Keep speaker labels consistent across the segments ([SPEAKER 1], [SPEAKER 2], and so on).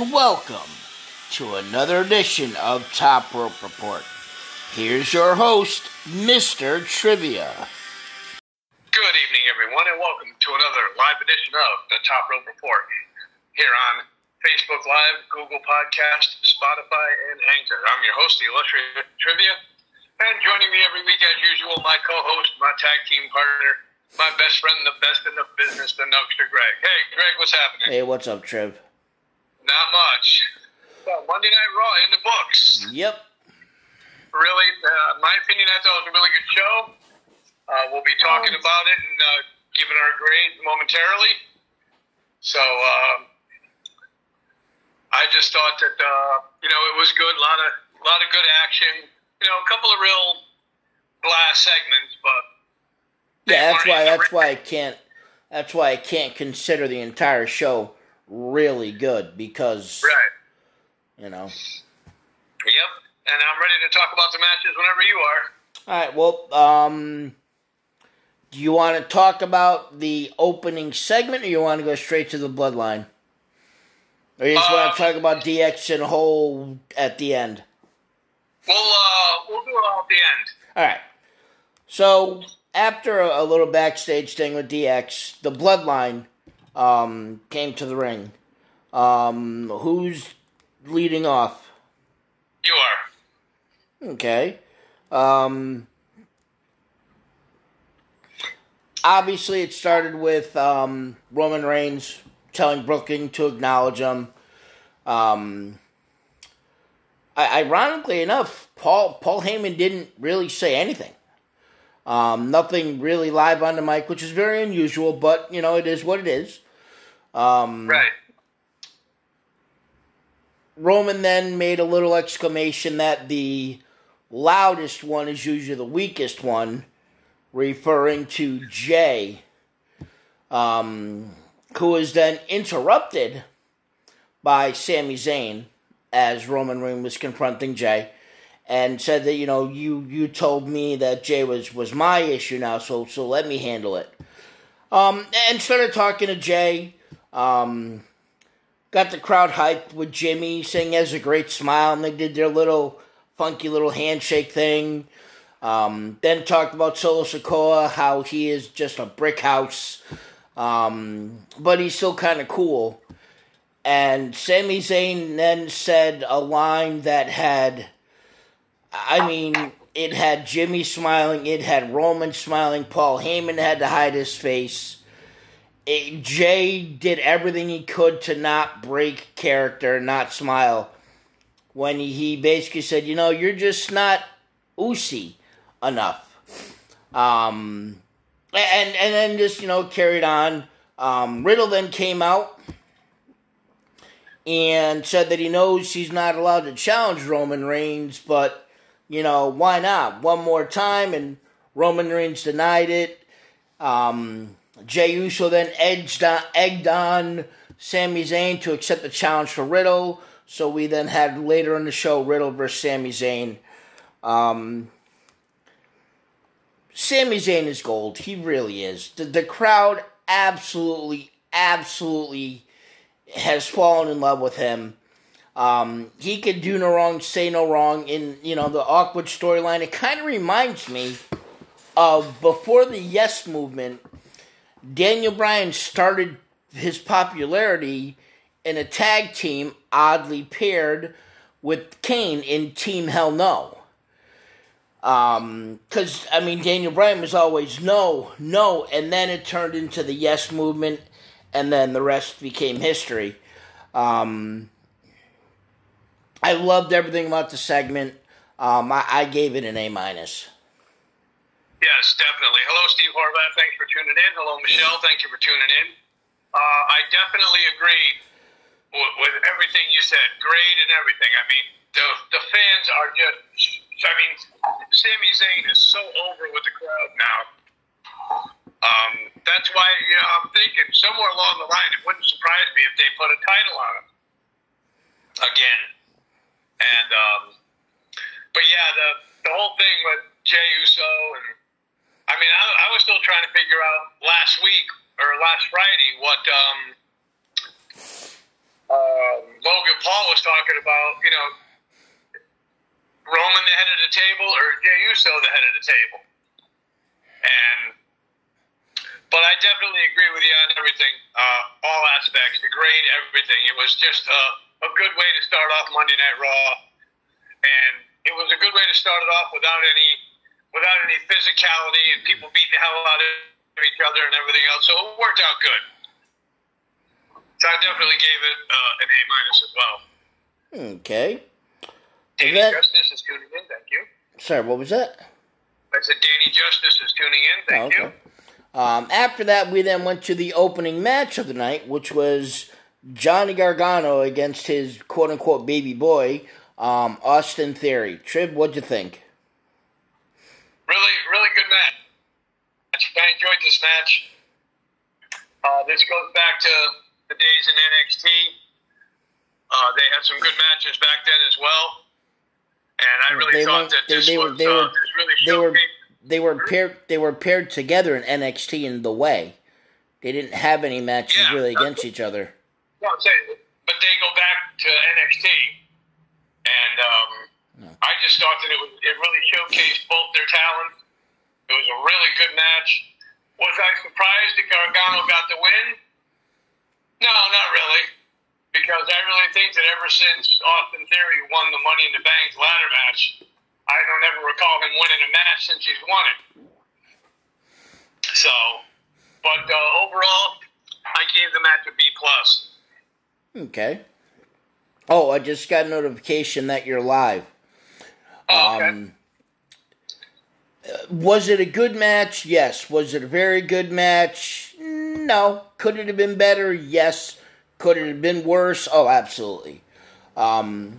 [SPEAKER 1] and welcome to another edition of Top Rope Report. Here's your host, Mr. Trivia.
[SPEAKER 2] Good evening, everyone, and welcome to another live edition of the Top Rope Report here on Facebook Live, Google Podcast, Spotify, and Anchor. I'm your host, the illustrious Trivia, and joining me every week, as usual, my co-host, my tag team partner, my best friend, the best in the business, the Nugster Greg. Hey, Greg, what's happening?
[SPEAKER 1] Hey, what's up, Trev?
[SPEAKER 2] Not much. Well, Monday Night Raw in the books.
[SPEAKER 1] Yep.
[SPEAKER 2] Really, uh, my opinion, I thought it was a really good show. Uh, we'll be talking about it and uh, giving our grades momentarily. So uh, I just thought that uh, you know it was good. A lot of a lot of good action. You know, a couple of real blah segments, but
[SPEAKER 1] Yeah, that's why that's why I can't that's why I can't consider the entire show really good because
[SPEAKER 2] Right.
[SPEAKER 1] you know.
[SPEAKER 2] Yep. And I'm ready to talk about the matches whenever you are.
[SPEAKER 1] All right, well, um do you want to talk about the opening segment or you want to go straight to the bloodline? Or you just want
[SPEAKER 2] Um,
[SPEAKER 1] to talk about DX and whole at the end?
[SPEAKER 2] We'll uh, we'll do it all at the end.
[SPEAKER 1] All right. So after a, a little backstage thing with DX, the Bloodline um, came to the ring. Um, who's leading off?
[SPEAKER 2] You are.
[SPEAKER 1] Okay. Um, obviously, it started with um, Roman Reigns telling Brooklyn to acknowledge him. Um, ironically enough, Paul Paul Heyman didn't really say anything. Um, nothing really live on the mic, which is very unusual, but you know it is what it is. Um,
[SPEAKER 2] Right.
[SPEAKER 1] Roman then made a little exclamation that the loudest one is usually the weakest one, referring to Jey, um, who was then interrupted by Sami Zayn as Roman Reigns was confronting Jey. And said that you know you you told me that Jey was was my issue now, so so let me handle it. Um, and started talking to Jey. Um, got the crowd hyped with Jimmy saying has a great smile, and they did their little funky little handshake thing. Um, then talked about Solo Sikoa, how he is just a brick house, um, but he's still kind of cool. And Sami Zayn then said a line that had, I mean, it had Jimmy smiling, it had Roman smiling, Paul Heyman had to hide his face it, Jey did everything he could to not break character, not smile. When he, basically said, "You know, you're just not Usi enough," um, and and then just you know carried on. Um, Riddle then came out and said that he knows he's not allowed to challenge Roman Reigns, but you know why not? One more time, and Roman Reigns denied it. Um, Jey Uso then edged on, egged on Sami Zayn to accept the challenge for Riddle. So we then had later in the show Riddle versus Sami Zayn. Um, Sami Zayn is gold. He really is. The, the crowd absolutely, absolutely has fallen in love with him. Um, he could do no wrong, say no wrong. In you know the awkward storyline, it kind of reminds me of before the Yes movement. Daniel Bryan started his popularity in a tag team, oddly paired with Kane in Team Hell No. Um, cause I mean Daniel Bryan was always no, no, and then it turned into the Yes movement, and then the rest became history. Um, I loved everything about the segment. Um, I, I gave it an A minus.
[SPEAKER 2] Yes, definitely. Hello, Steve Horvath. Thanks for tuning in. Hello, Michelle. Thank you for tuning in. Uh, I definitely agree with, with everything you said. Great and everything. I mean, the the fans are just. I mean, Sami Zayn is so over with the crowd now. Um, that's why you know I'm thinking somewhere along the line it wouldn't surprise me if they put a title on him again. And um, but yeah, the the whole thing with Jey Uso and I mean, I, I was still trying to figure out last week or last Friday what um, um, Logan Paul was talking about, you know, Roman the head of the table or Jey Uso the head of the table. And, but I definitely agree with you on everything, uh, all aspects, the grade, everything. It was just a, a good way to start off Monday Night Raw, and it was a good way to start it off without any, without any physicality and people beating the hell out of each other and everything else. So it worked out good. So I definitely gave it uh, an A minus as well.
[SPEAKER 1] Okay.
[SPEAKER 2] Danny
[SPEAKER 1] that-
[SPEAKER 2] Justice is tuning in. Thank you.
[SPEAKER 1] Sorry, what was that?
[SPEAKER 2] I said Danny Justice is tuning in. Thank
[SPEAKER 1] Oh,
[SPEAKER 2] you.
[SPEAKER 1] Um, after that, we then went to the opening match of the night, which was Johnny Gargano against his quote unquote baby boy, um, Austin Theory. Triv, what'd you think?
[SPEAKER 2] Really, really good match. I enjoyed this match. Uh, this goes back to the days in NXT. Uh, they had some good matches back then as well. And I really
[SPEAKER 1] They
[SPEAKER 2] thought
[SPEAKER 1] were-
[SPEAKER 2] that
[SPEAKER 1] they-
[SPEAKER 2] this
[SPEAKER 1] they were-
[SPEAKER 2] was
[SPEAKER 1] they
[SPEAKER 2] uh,
[SPEAKER 1] were-
[SPEAKER 2] this really
[SPEAKER 1] they were- They were paired. They were paired together in NXT in the way. They didn't have any matches
[SPEAKER 2] Yeah.
[SPEAKER 1] really against each other.
[SPEAKER 2] No, I'm saying, but they go back to NXT, and um, I just thought that it was it really showcased both their talents. It was a really good match. Was I surprised that Gargano got the win? No, not really, because I really think that ever since Austin Theory won the Money in the Bank ladder match, I don't ever recall him winning a match since he's won it. So, but uh, overall, I gave the match a B plus.
[SPEAKER 1] Okay. Oh, I just got a notification that you're live.
[SPEAKER 2] Oh, okay.
[SPEAKER 1] Um, uh, was it a good match? Yes. Was it a very good match? No. Could it have been better? Yes. Could it have been worse? Oh, absolutely. Um,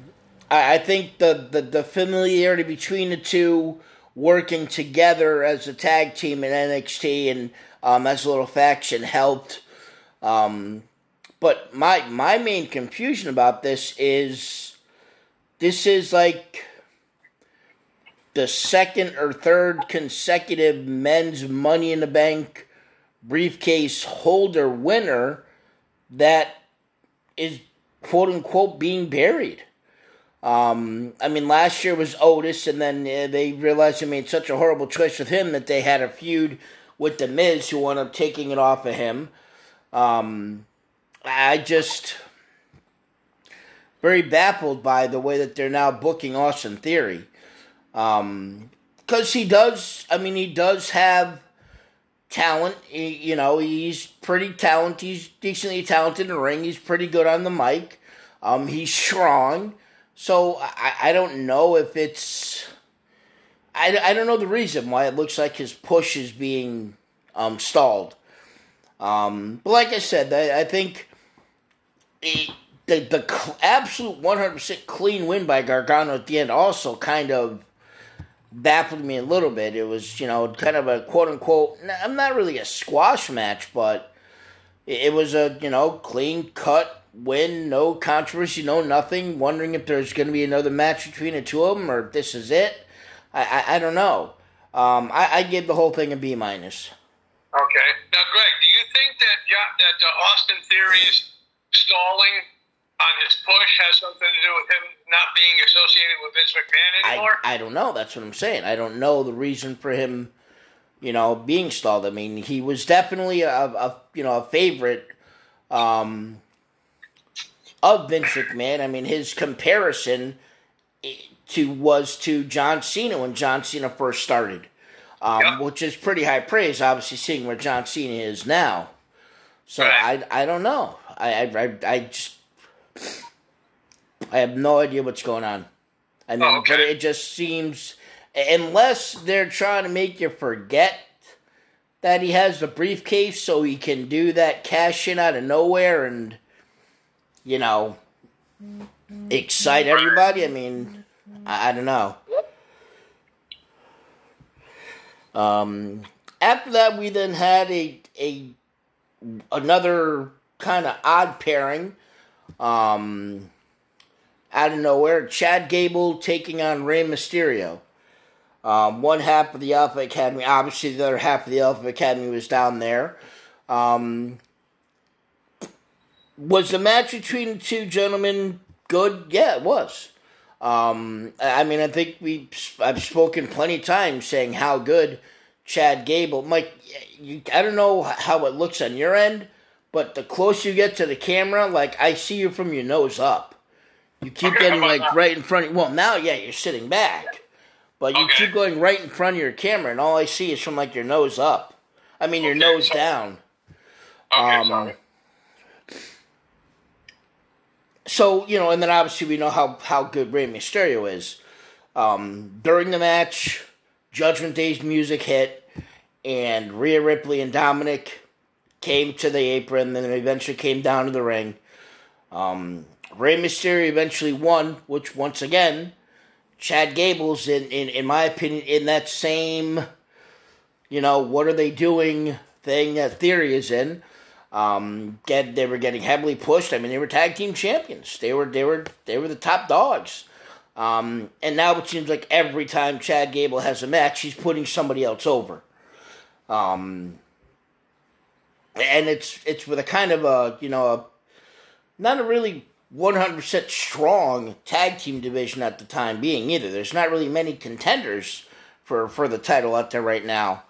[SPEAKER 1] I, I think the, the, the familiarity between the two working together as a tag team in NXT and um, as a little faction helped. Um, but my my main confusion about this is this is like the second or third consecutive men's money in the bank briefcase holder winner that is quote unquote being buried. Um, I mean, last year was Otis, and then uh, they realized they made such a horrible choice with him that they had a feud with The Miz, who wound up taking it off of him. Um, I just very baffled by the way that they're now booking Austin Theory. Um, because he does, I mean, he does have talent. He, you know, he's pretty talented. He's decently talented in the ring. He's pretty good on the mic. Um, he's strong. So I, I don't know if it's. I, I don't know the reason why it looks like his push is being um, stalled. Um, but like I said, I, I think the the, absolute 100% clean win by Gargano at the end also kind of baffled me a little bit. It was, you know, kind of a quote unquote, I'm not really a squash match, but it, was a, you know, clean cut win, no controversy, no nothing. Wondering if there's going to be another match between the two of them or if this is it. I, I, I don't know. Um, I, I give the whole thing a B minus.
[SPEAKER 2] Okay. Now, Greg, do you think that that uh, Austin Theory's stalling on his push has something to do with him not being associated with Vince McMahon anymore?
[SPEAKER 1] I, I don't know. That's what I'm saying. I don't know the reason for him, you know, being stalled. I mean, he was definitely a, a you know a favorite um, of Vince McMahon. I mean, his comparison to was to John Cena when John Cena first started, um,
[SPEAKER 2] Yeah.
[SPEAKER 1] which is pretty high praise. Obviously, seeing where John Cena is now. So
[SPEAKER 2] Right.
[SPEAKER 1] I I don't know. I I I, just I have no idea what's going on. I mean,
[SPEAKER 2] Oh, okay.
[SPEAKER 1] but it just seems unless they're trying to make you forget that he has the briefcase so he can do that cash in out of nowhere and you know excite everybody. I mean, I, I don't know. Um, after that, we then had a a another kind of odd pairing. Um, out of nowhere, Chad Gable taking on Rey Mysterio. Um, one half of the Alpha Academy, obviously the other half of the Alpha Academy was down there. Um, was the match between the two gentlemen good? Yeah, it was. Um, I mean, I think we I've spoken plenty of times saying how good Chad Gable. Mike, you, I don't know how it looks on your end, but the closer you get to the camera, like I see you from your nose up. You keep
[SPEAKER 2] Okay,
[SPEAKER 1] getting like
[SPEAKER 2] now?
[SPEAKER 1] right in front. Of, well, now yeah, you're sitting back, but you
[SPEAKER 2] Okay.
[SPEAKER 1] keep going right in front of your camera, and all I see is from like your nose up. I mean, your
[SPEAKER 2] Okay,
[SPEAKER 1] nose
[SPEAKER 2] so-
[SPEAKER 1] down.
[SPEAKER 2] Okay,
[SPEAKER 1] Um,
[SPEAKER 2] sorry.
[SPEAKER 1] so you know, and then obviously we know how how good Rey Mysterio is. Um, during the match, Judgment Day's music hit, and Rhea Ripley and Dominik came to the apron, then eventually came down to the ring. Um, Rey Mysterio eventually won, which once again, Chad Gable's in, in in my opinion in that same, you know, what are they doing thing that Theory is in. Um, get they were getting heavily pushed. I mean, they were tag team champions. They were they were they were the top dogs. Um, and now it seems like every time Chad Gable has a match, he's putting somebody else over. Um, and it's it's with a kind of a you know a not a really one hundred percent strong tag team division at the time being either. There's not really many contenders for for the title out there right now.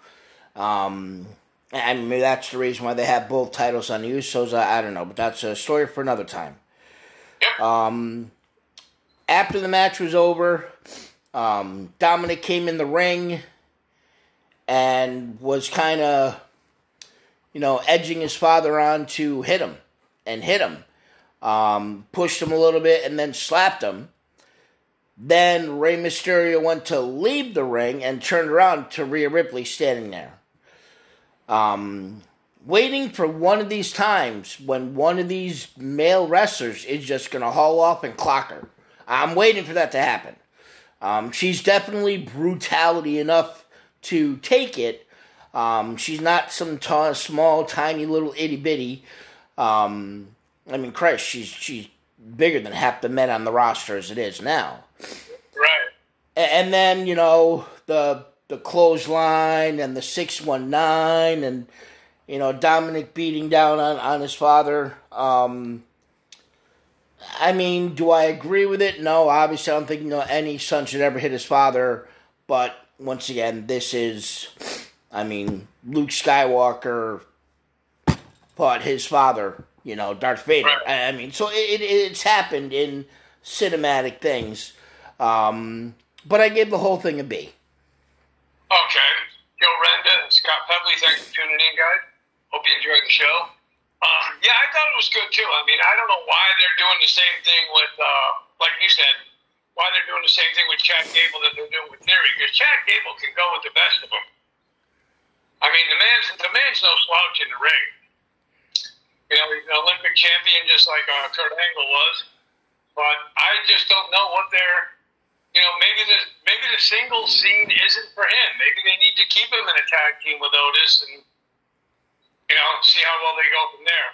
[SPEAKER 1] Um, I mean, that's the reason why they have both titles on the Usos. I, I don't know, but that's a story for another time. Um, after the match was over, um, Dominik came in the ring and was kind of, you know, edging his father on to hit him and hit him. Um, pushed him a little bit and then slapped him. Then Rey Mysterio went to leave the ring and turned around to Rhea Ripley standing there. Um, waiting for one of these times when one of these male wrestlers is just going to haul off and clock her. I'm waiting for that to happen. Um, she's definitely brutality enough to take it. Um, she's not some t- small, tiny little itty bitty. Um, I mean, Christ, she's she's bigger than half the men on the roster as it is now.
[SPEAKER 2] Right.
[SPEAKER 1] And then you know the the clothesline and the six one nine and you know Dominik beating down on on his father. Um, I mean, do I agree with it? No, obviously I don't think you know any son should ever hit his father. But once again, this is, I mean, Luke Skywalker fought his father. You know, Darth Vader. I I mean, so it, it it's happened in cinematic things. Um, but I gave the whole thing a B.
[SPEAKER 2] Okay. Joe Renda and Scott Pebley, thanks for tuning in, guys. Hope you enjoyed the show. Um, yeah, I thought it was good too. I mean, I don't know why they're doing the same thing with, uh, like you said, why they're doing the same thing with Chad Gable that they're doing with Theory, because Chad Gable can go with the best of them. I mean, the man's the man's no slouch in the ring. You know, he's an Olympic champion, just like uh, Kurt Angle was. But I just don't know what they're you know, maybe the maybe the single scene isn't for him. Maybe they need to keep him in a tag team with Otis and you know see how well they go from there.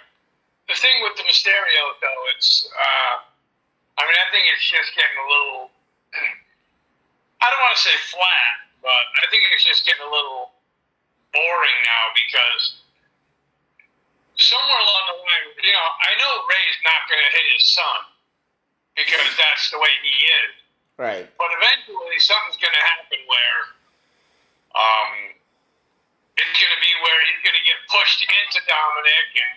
[SPEAKER 2] The thing with the Mysterio, though, it's uh, I mean, I think it's just getting a little. I don't want to say flat, but I think it's just getting a little boring now because somewhere along the line, you know, I know Rey's not going to hit his son because that's the way he is.
[SPEAKER 1] Right.
[SPEAKER 2] But eventually, something's going to happen where um, it's going to be where he's going to get pushed into Dominik, and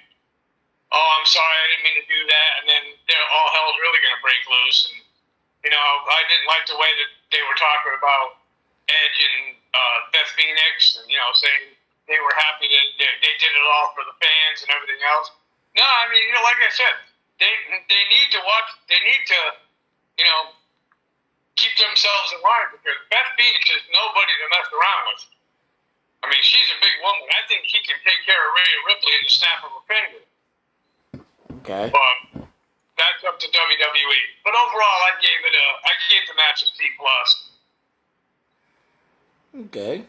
[SPEAKER 2] oh, I'm sorry, I didn't mean to do that, and then they're, all hell's really going to break loose. And you know, I didn't like the way that they were talking about Edge and uh, Beth Phoenix, and you know, saying they were happy that they, they did it all for the fans and everything else. No, I mean, you know, like I said, they they need to watch. They need to, you know keep themselves in line because Beth Phoenix is nobody to mess around with. I mean, she's a big woman. I think she can take care of Rhea Ripley at the snap of a finger.
[SPEAKER 1] Okay.
[SPEAKER 2] But that's up to WWE. But overall, I gave it a. I gave the match a C plus.
[SPEAKER 1] Okay.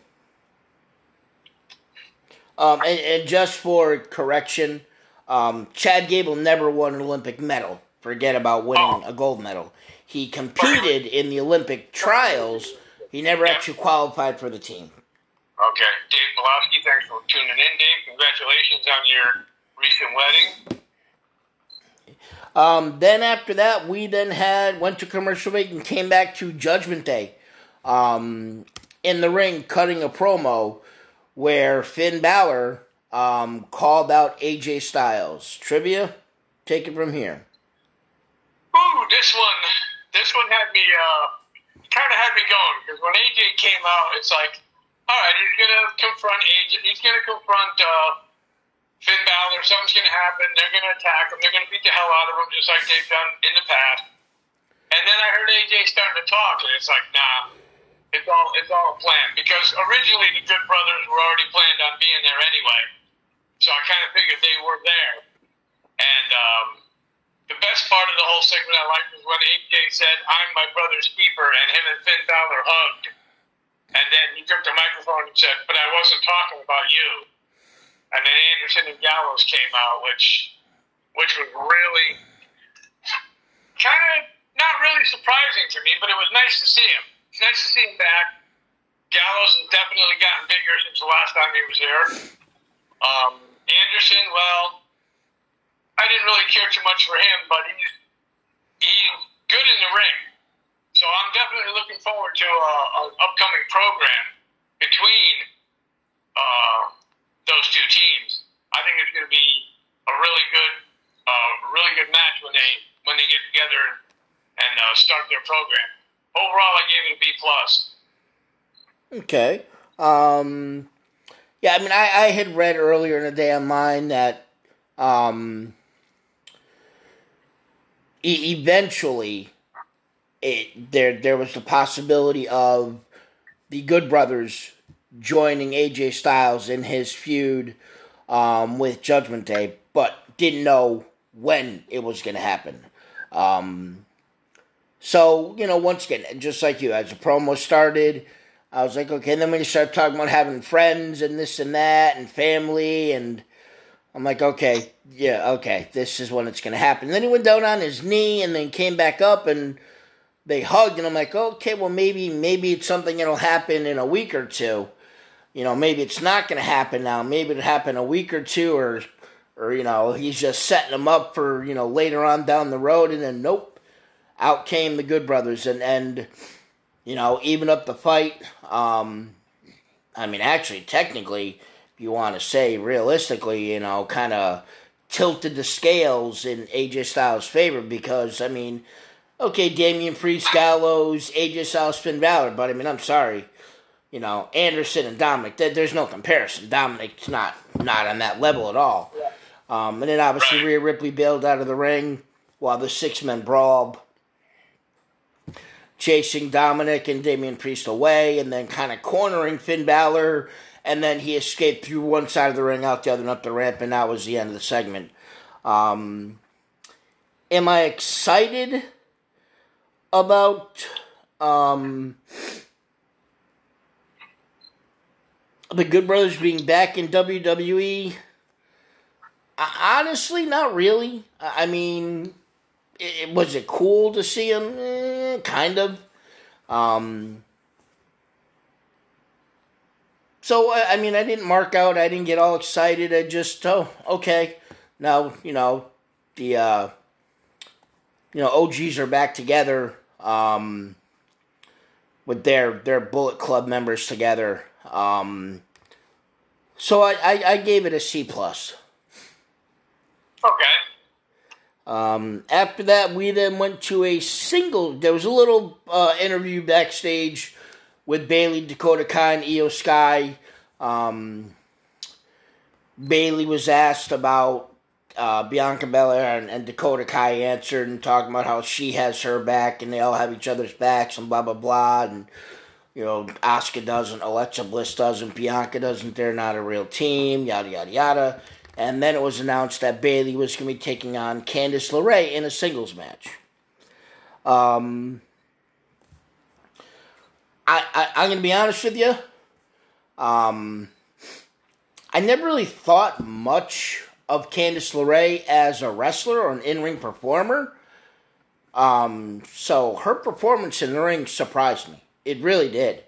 [SPEAKER 1] Um, and, and just for correction, um, Chad Gable never won an Olympic medal. Forget about winning a gold medal. He competed in the Olympic trials. He never actually qualified for the team.
[SPEAKER 2] Okay, Dave Malowski, thanks for tuning in, Dave. Congratulations on your recent wedding.
[SPEAKER 1] Um, then after that, we then had went to commercial break and came back to Judgment Day. Um, in the ring, cutting a promo where Finn Balor um, called out AJ Styles. Trivia, take it from here.
[SPEAKER 2] Ooh, this one, this one had me, uh, kind of had me going because when AJ came out, it's like, all right, he's gonna confront AJ, he's gonna confront uh, Finn Balor. Something's gonna happen. They're gonna attack him. They're gonna beat the hell out of him, just like they've done in the past. And then I heard AJ starting to talk, and it's like, nah, it's all it's all a plan because originally the Good Brothers were already planned on being there anyway. So I kind of figured they were there. And um, the best part of the whole segment I liked was when AJ said, "I'm my brother's keeper," and him and Finn Balor hugged. And then he took the microphone and said, "But I wasn't talking about you." And then Anderson and Gallows came out, which which was really kind of not really surprising to me, but it was nice to see him. It's nice to see him back. Gallows has definitely gotten bigger since the last time he was here. Um, Anderson, well, I didn't really care too much for him, but he's he's good in the ring. So I'm definitely looking forward to an upcoming program between uh, those two teams. I think it's going to be a really good, uh, really good match when they when they get together and uh, start their program overall, I gave it a B plus.
[SPEAKER 1] Okay. Um, yeah, I mean, I, I had read earlier in the day online that um, e- eventually it there there was the possibility of the Good Brothers joining AJ Styles in his feud um, with Judgment Day, but didn't know when it was going to happen. Um, so, you know, once again, just like you, as the promo started, I was like, okay, and then when you start talking about having friends and this and that and family, and I'm like, okay, yeah, okay, this is when it's going to happen. And then he went down on his knee and then came back up and they hugged, and I'm like, okay, well, maybe, maybe it's something that'll happen in a week or two. You know, maybe it's not going to happen now. Maybe it'll happen a week or two, or, or you know, he's just setting them up for you know later on down the road, and then nope, out came the Good Brothers and and you know even up the fight. Um, I mean, actually, technically, if you want to say realistically, you know, kind of tilted the scales in AJ Styles' favor because I mean, okay, Damian Priest, Gallows, AJ Styles, Finn Balor, but I mean, I'm sorry. You know, Anderson and Dominik, there's no comparison. Dominik's not not on that level at all. Um, and then obviously Rhea Ripley bailed out of the ring while the six men brawl chasing Dominik and Damian Priest away and then kind of cornering Finn Balor. And then he escaped through one side of the ring, out the other, and up the ramp, and that was the end of the segment. Um, am I excited about um, the Good Brothers being back in WWE? Honestly, not really. I mean, it, was it cool to see him? Eh, kind of. Um, so I mean, I didn't mark out. I didn't get all excited. I just oh okay. Now you know the uh, you know OGs are back together um, with their their Bullet Club members together. Um, so I, I, I gave it a C plus.
[SPEAKER 2] Okay.
[SPEAKER 1] Um, after that, we then went to a single. There was a little uh, interview backstage with Bayley, Dakota Kai, and Iyo Sky. Um, Bayley was asked about uh, Bianca Belair, and, and, Dakota Kai answered and talking about how she has her back and they all have each other's backs and blah blah blah. And you know, Asuka doesn't, Alexa Bliss doesn't, Bianca doesn't. They're not a real team. Yada yada yada. And then it was announced that Bayley was going to be taking on Candice LeRae in a singles match. Um, I, I I'm going to be honest with you. Um, I never really thought much of Candice LeRae as a wrestler or an in-ring performer. Um, so her performance in the ring surprised me. It really did.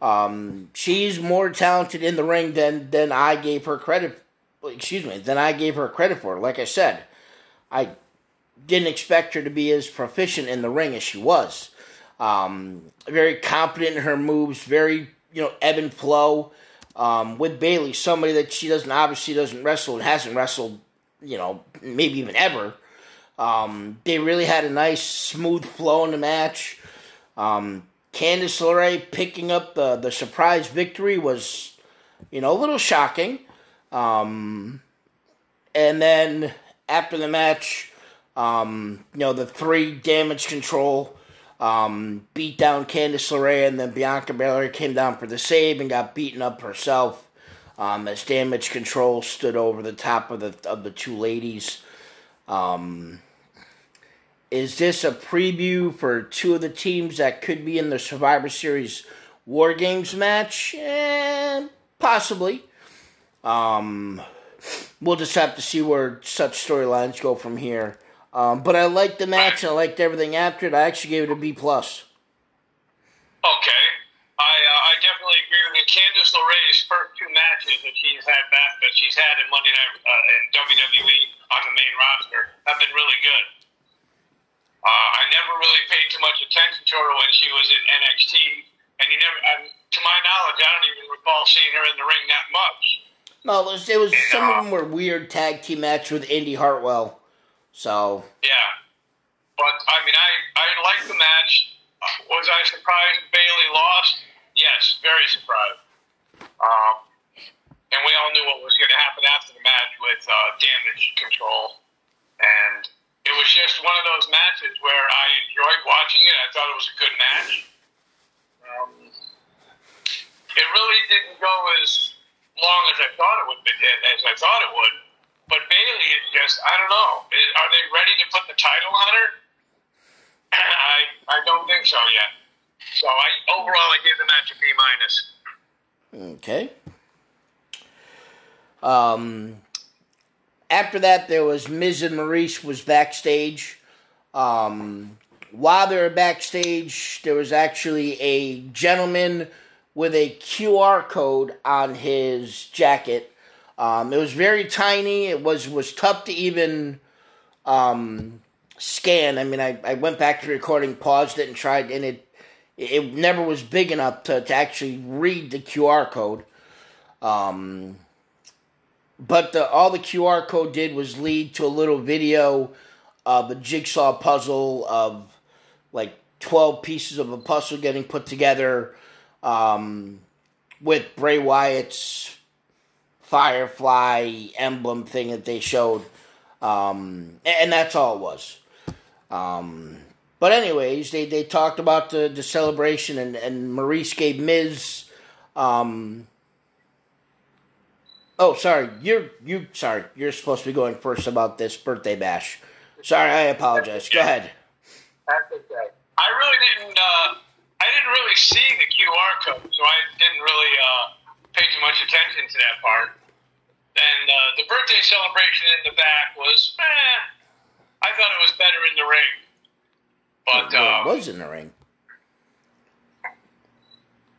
[SPEAKER 1] Um, she's more talented in the ring than than I gave her credit excuse me, than I gave her credit for. Like I said, I didn't expect her to be as proficient in the ring as she was. Um, very competent in her moves, very you know ebb and flow. Um, with Bayley, somebody that she doesn't obviously doesn't wrestle and hasn't wrestled, you know, maybe even ever. Um, they really had a nice smooth flow in the match. Um, Candice LeRae picking up the the surprise victory was, you know, a little shocking. Um, and then after the match, um, you know, the three damage control um, beat down Candice LeRae, and then Bianca Belair came down for the save and got beaten up herself. Um, as damage control stood over the top of the of the two ladies. Um, is this a preview for two of the teams that could be in the Survivor Series War Games match? Eh, possibly. Um, we'll just have to see where such storylines go from here. Um, but I liked the match I liked everything after it. I actually gave it a B plus.
[SPEAKER 2] Okay, I uh, I definitely agree with you. Candice LeRae's first two matches that she's had back that she's had in Monday Night uh, in WWE on the main roster have been really good. Uh, I never really paid too much attention to her when she was in NXT, and you never, um, to my knowledge, I don't even recall seeing her in the ring that much.
[SPEAKER 1] No, it was, it was some uh, of them were weird tag team match with Indi Hartwell. So
[SPEAKER 2] yeah, but I mean, I I liked the match. Was I surprised Bayley lost? Yes, very surprised. Um, and we all knew what was going to happen after the match with uh, damage control, and it was just one of those matches where I enjoyed watching it. I thought it was a good match. Um, it really didn't go as long as I thought it would, be, as I thought it would. But Bayley is just, I don't know. Are they ready to put the title on her? I I don't think so yet. So I overall I give the match a B minus.
[SPEAKER 1] Okay. Um, after that, there was Miz and Maryse was backstage. Um, while they were backstage, there was actually a gentleman with a QR code on his jacket um, it was very tiny. It was was tough to even um, scan. I mean, I, I went back to recording, paused it, and tried, and it it never was big enough to, to actually read the QR code. Um, but the, all the QR code did was lead to a little video of a jigsaw puzzle of like 12 pieces of a puzzle getting put together um, with Bray Wyatt's Firefly emblem thing that they showed. Um, and that's all it was. Um, but anyways, they, they talked about the, the celebration and, and Maryse gave Miz um, Oh, sorry. You're you sorry. You're supposed to be going first about this birthday bash. Sorry, I apologize. Go ahead.
[SPEAKER 2] That's okay. I really didn't. Uh, I didn't really see the QR code, so I didn't really uh, pay too much attention to that part. And uh, the birthday celebration in the back was, eh, I thought it was better in the ring. But
[SPEAKER 1] it, um, was in the ring.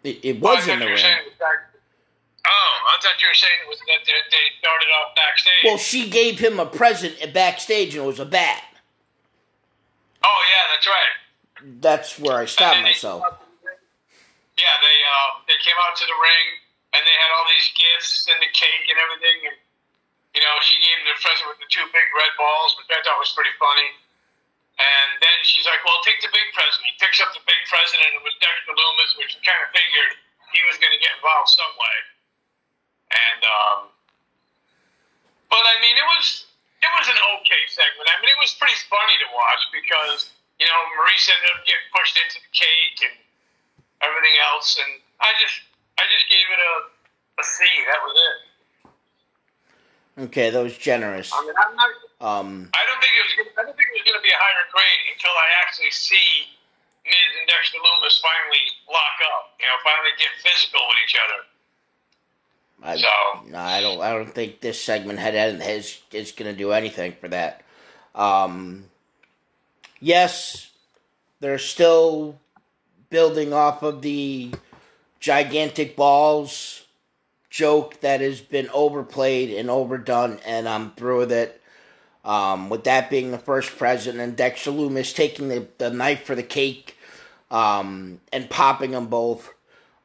[SPEAKER 1] It, it was in the ring.
[SPEAKER 2] oh, I thought you were saying it was that they, they started off backstage.
[SPEAKER 1] Well, she gave him a present at backstage, and it was a bat.
[SPEAKER 2] Oh yeah, that's right.
[SPEAKER 1] That's where I stopped myself.
[SPEAKER 2] yeah, they uh, they came out to the ring and they had all these gifts and the cake and everything. And you know, she gave him the present with the two big red balls, which I thought was pretty funny. And then she's like, "Well, take the big present." He picks up the big present, and it was Dexter Lumis, which kind of figured he was going to get involved some way. And um, but I mean, it was it was an okay segment. I mean, it was pretty funny to watch because you know Maryse ended up getting pushed into the cake and everything else, and I just I just gave it a, a C. That was it.
[SPEAKER 1] Okay, that was generous.
[SPEAKER 2] I mean, I'm not. Um, I don't think it was. I don't think it was going to be a higher grade until I actually see Miz and Dexter Lumis finally lock up. You know, finally get physical with each other.
[SPEAKER 1] I, so no, I don't. I don't think this segment had has is going to do anything for that. Um, yes, they're still building off of the gigantic balls joke that has been overplayed and overdone, and I'm through with it. Um, with that being the first president, and Dexter Lumis taking the, the knife for the cake um, and popping them both.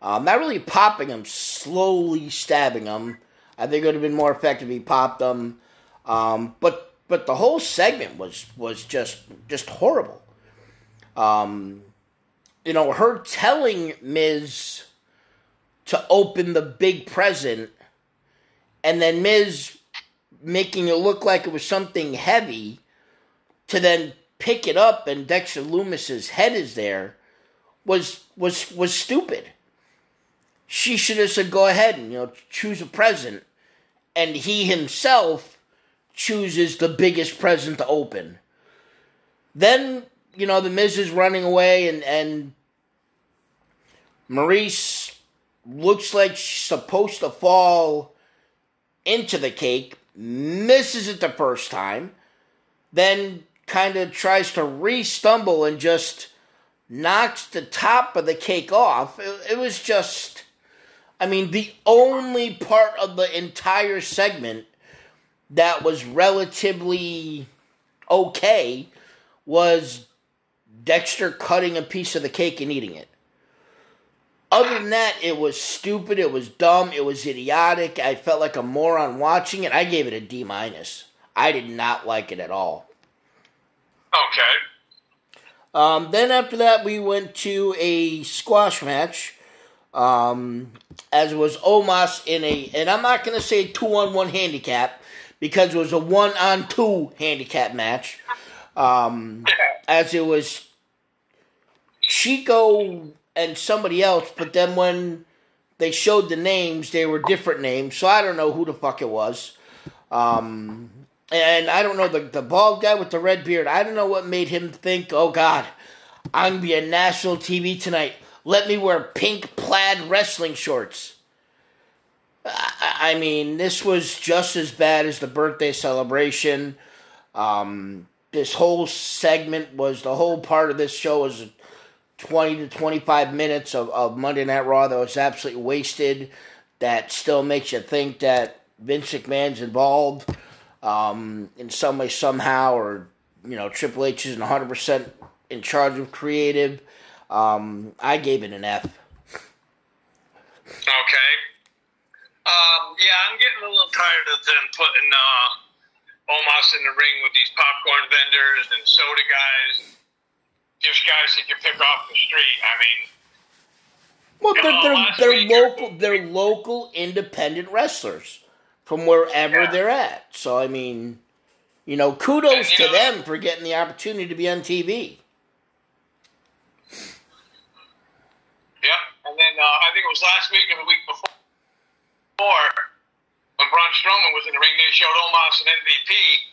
[SPEAKER 1] Um, not really popping them, slowly stabbing them. I think it would have been more effective if he popped them. Um, but but the whole segment was was just just horrible. Um, you know, her telling Miz to open the big present, and then Miz making it look like it was something heavy, to then pick it up and Dexter Lumis's head is there, was was was stupid. She should have said, "Go ahead and you know choose a present," and he himself chooses the biggest present to open. Then you know the Miz is running away, and and Maryse looks like she's supposed to fall into the cake, misses it the first time, then kind of tries to re stumble and just knocks the top of the cake off. It, it, was just, I mean, the only part of the entire segment that was relatively okay was Dexter cutting a piece of the cake and eating it. Other than that, it was stupid. It was dumb. It was idiotic. I felt like a moron watching it. I gave it a D minus. I did not like it at all.
[SPEAKER 2] Okay.
[SPEAKER 1] Um, then after that, we went to a squash match. Um, as was Omos in a, and I'm not going to say two on one handicap because it was a one on two handicap match. Um, as it was Chico and somebody else, but then when they showed the names, they were different names. So I don't know who the fuck it was. Um, and I don't know the the bald guy with the red beard. I don't know what made him think, "Oh God, I'm gonna be on national TV tonight. Let me wear pink plaid wrestling shorts." I, mean, this was just as bad as the birthday celebration. Um, this whole segment was the whole part of this show was 20 to 25 minutes of, of Monday Night Raw that was absolutely wasted. That still makes you think that Vince McMahon's involved um, in some way, somehow, or, you know, Triple H isn't 100% in charge of creative. Um, I gave it an F.
[SPEAKER 2] Okay. Um, yeah, I'm getting a little tired of them putting uh, Omos in the ring with these popcorn vendors and soda guys just guys that you pick off the street. I mean,
[SPEAKER 1] well, they're they're, they're local they're local independent wrestlers from wherever yeah. they're at. So I mean, you know, kudos to know, them for getting the opportunity to be on TV.
[SPEAKER 2] Yep, and then uh, I think it was last week or the week before when Braun Strowman was in the ring. They showed Omos and MVP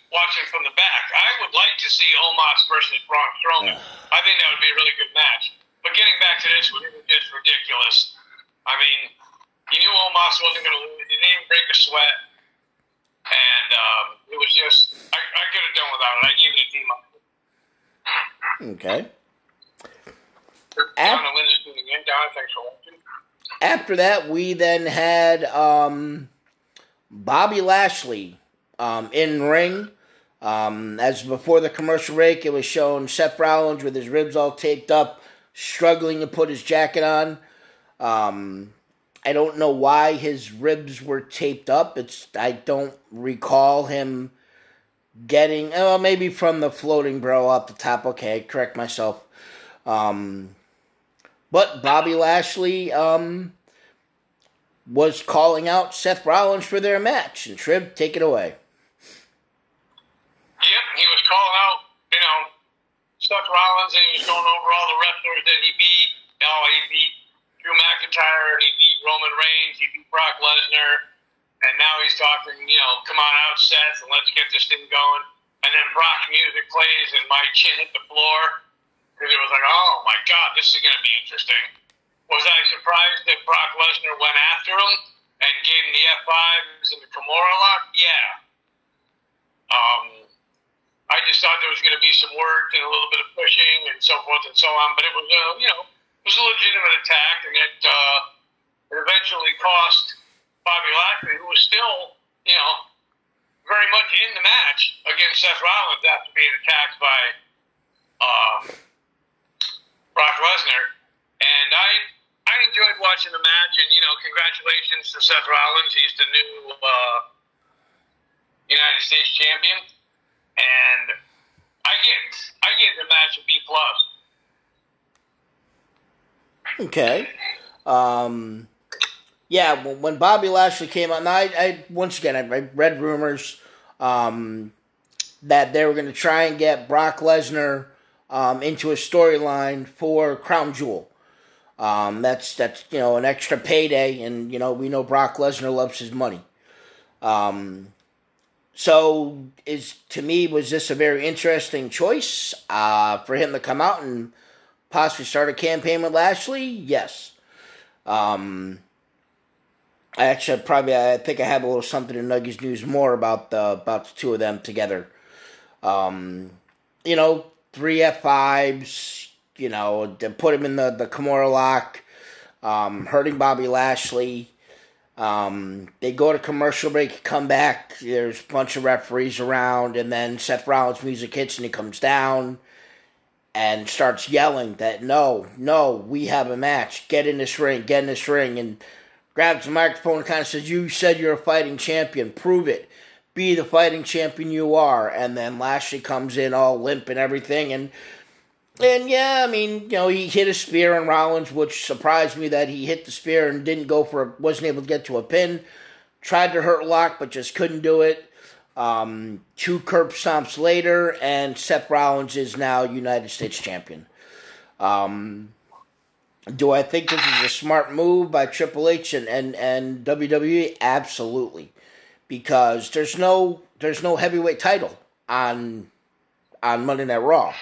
[SPEAKER 2] watching from the back. I would like to see Omos versus Braun Strowman. I think that would be a really good match. But getting back to this one, it was just ridiculous. I mean, you knew Omos wasn't going to lose. He didn't even break a sweat. And um, it was just, I, I could have done without it. I gave it a D minus.
[SPEAKER 1] Okay. After that, we then had um, Bobby Lashley um, in ring um, as before the commercial break, it was shown Seth Rollins with his ribs all taped up, struggling to put his jacket on. Um, I don't know why his ribs were taped up. It's I don't recall him getting. Well, maybe from the floating bro up the top. Okay, correct myself. Um, but Bobby Lashley um, was calling out Seth Rollins for their match, and Triv, take it away.
[SPEAKER 2] Yep, he was calling out, you know, Seth Rollins, and he was going over all the wrestlers that he beat. You know, he beat Drew McIntyre, he beat Roman Reigns, he beat Brock Lesnar, and now he's talking, you know, come on out, Seth, and let's get this thing going. And then Brock music plays, and my chin hit the floor because it was like, oh my god, this is going to be interesting. Was I surprised that Brock Lesnar went after him and gave him the F5s and the Kimura lock? Yeah. Um, I just thought there was going to be some work and a little bit of pushing and so forth and so on. But it was, a, you know, it was a legitimate attack, and it, uh, it eventually cost Bobby Lashley, who was still, you know, very much in the match against Seth Rollins after being attacked by um, Brock Lesnar, and I I enjoyed watching the match. And you know, congratulations to Seth Rollins. He's the new uh, United States champion, and I get I get the match a B plus.
[SPEAKER 1] Okay. Um, yeah, when Bobby Lashley came out, I, I once again I, read rumors um, that they were going to try and get Brock Lesnar um, into a storyline for Crown Jewel. Um, that's that's you know an extra payday, and you know we know Brock Lesnar loves his money. Um, so is to me was this a very interesting choice uh, for him to come out and possibly start a campaign with Lashley? Yes. Um, I actually probably I think I have a little something in Nuggies news more about the about the two of them together. Um, you know, three F fives. You know, to put him in the the Kimura lock, um, hurting Bobby Lashley. Um, they go to commercial break, come back. There's a bunch of referees around, and then Seth Rollins' music hits, and he comes down and starts yelling that no, no, we have a match. Get in this ring, get in this ring, and grabs the microphone and kind of says, "You said you're a fighting champion. Prove it. Be the fighting champion you are." And then Lashley comes in all limp and everything, and and yeah, I mean, you know, he hit a spear on Rollins, which surprised me that he hit the spear and didn't go for, wasn't able to get to a pin. Tried to hurt Lock, but just couldn't do it. Um, two curb stomps later, and Seth Rollins is now United States champion. Um, do I think this is a smart move by Triple H and, and, and WWE? Absolutely, because there's no there's no heavyweight title on on Monday Night Raw.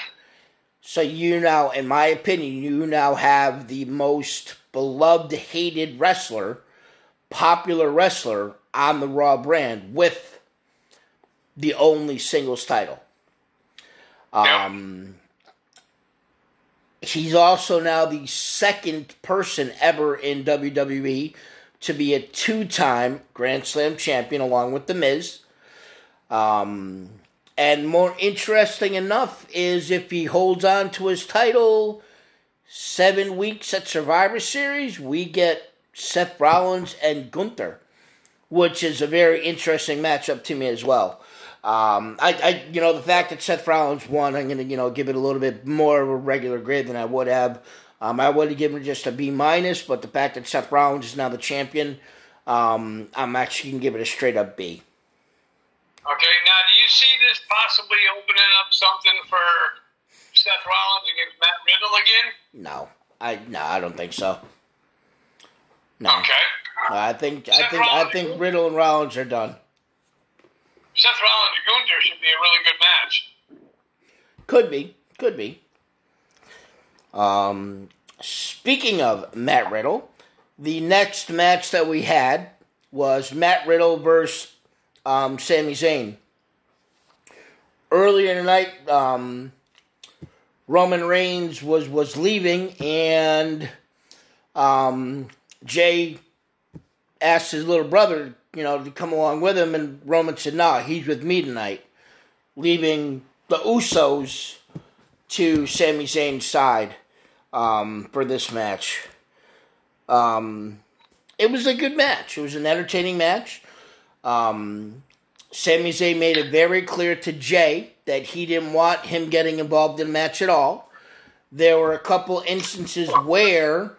[SPEAKER 1] So you now, in my opinion, you now have the most beloved, hated wrestler, popular wrestler on the Raw brand with the only singles title. Um, He's also now the second person ever in WWE to be a two time Grand Slam champion, along with The Miz. Um, and more interesting enough is if he holds on to his title seven weeks at Survivor Series, we get Seth Rollins and Gunther, which is a very interesting matchup to me as well. Um, I, I, you know, the fact that Seth Rollins won, I'm gonna, you know, give it a little bit more of a regular grade than I would have. Um, I would have given it just a B minus, but the fact that Seth Rollins is now the champion, um, I'm actually gonna give it a straight up B.
[SPEAKER 2] Okay, now do you see this possibly opening up something for Seth Rollins against Matt Riddle again?
[SPEAKER 1] No, I no, I don't think so.
[SPEAKER 2] No. Okay.
[SPEAKER 1] I think Seth I think Rollins. I think Riddle and Rollins are done.
[SPEAKER 2] Seth Rollins and Gunther should be a really good match.
[SPEAKER 1] Could be, could be. Um, speaking of Matt Riddle, the next match that we had was Matt Riddle versus um, Sami Zayn. Earlier tonight, um, Roman Reigns was was leaving, and um, Jey asked his little brother you know, to come along with him. And Roman said, "Nah, he's with me tonight," leaving the Usos to Sami Zayn's side um, for this match. Um, it was a good match. It was an entertaining match. Um, Sami Zayn made it very clear to Jey that he didn't want him getting involved in the match at all. There were a couple instances where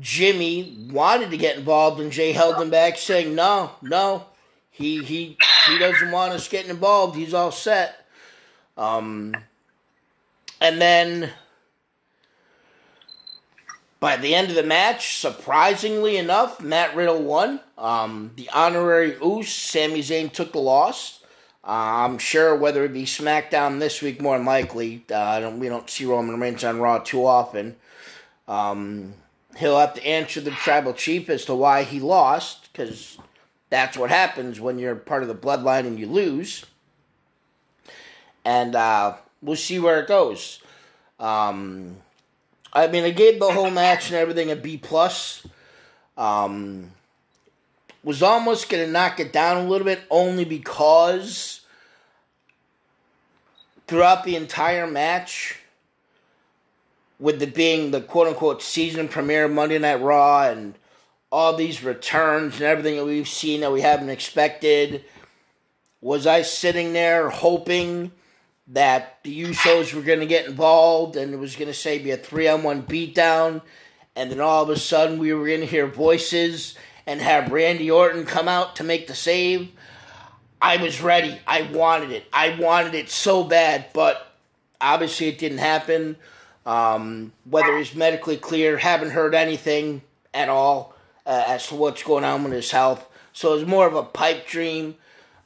[SPEAKER 1] Jimmy wanted to get involved, and Jey held him back, saying, "No, no, he he he doesn't want us getting involved. He's all set." Um, and then by the end of the match, surprisingly enough, Matt Riddle won. Um, the honorary Uce, Sami Zayn took the loss. Uh, I'm sure whether it be SmackDown this week, more than likely, uh, don't, we don't see Roman Reigns on Raw too often. Um, he'll have to answer the tribal chief as to why he lost, because that's what happens when you're part of the bloodline and you lose. And uh, we'll see where it goes. Um, I mean, I gave the whole match and everything a B plus. Um, was almost to knock it down a little bit only because throughout the entire match, with it being the quote unquote season premiere Monday Night Raw and all these returns and everything that we've seen that we haven't expected, was I sitting there hoping that the Usos were going to get involved and it was going to say be a three on one beatdown, and then all of a sudden we were going to hear voices and have Randy Orton come out to make the save? I was ready. I wanted it. I wanted it so bad, but obviously it didn't happen. Um, whether he's medically clear, haven't heard anything at all uh, as to what's going on with his health. So it was more of a pipe dream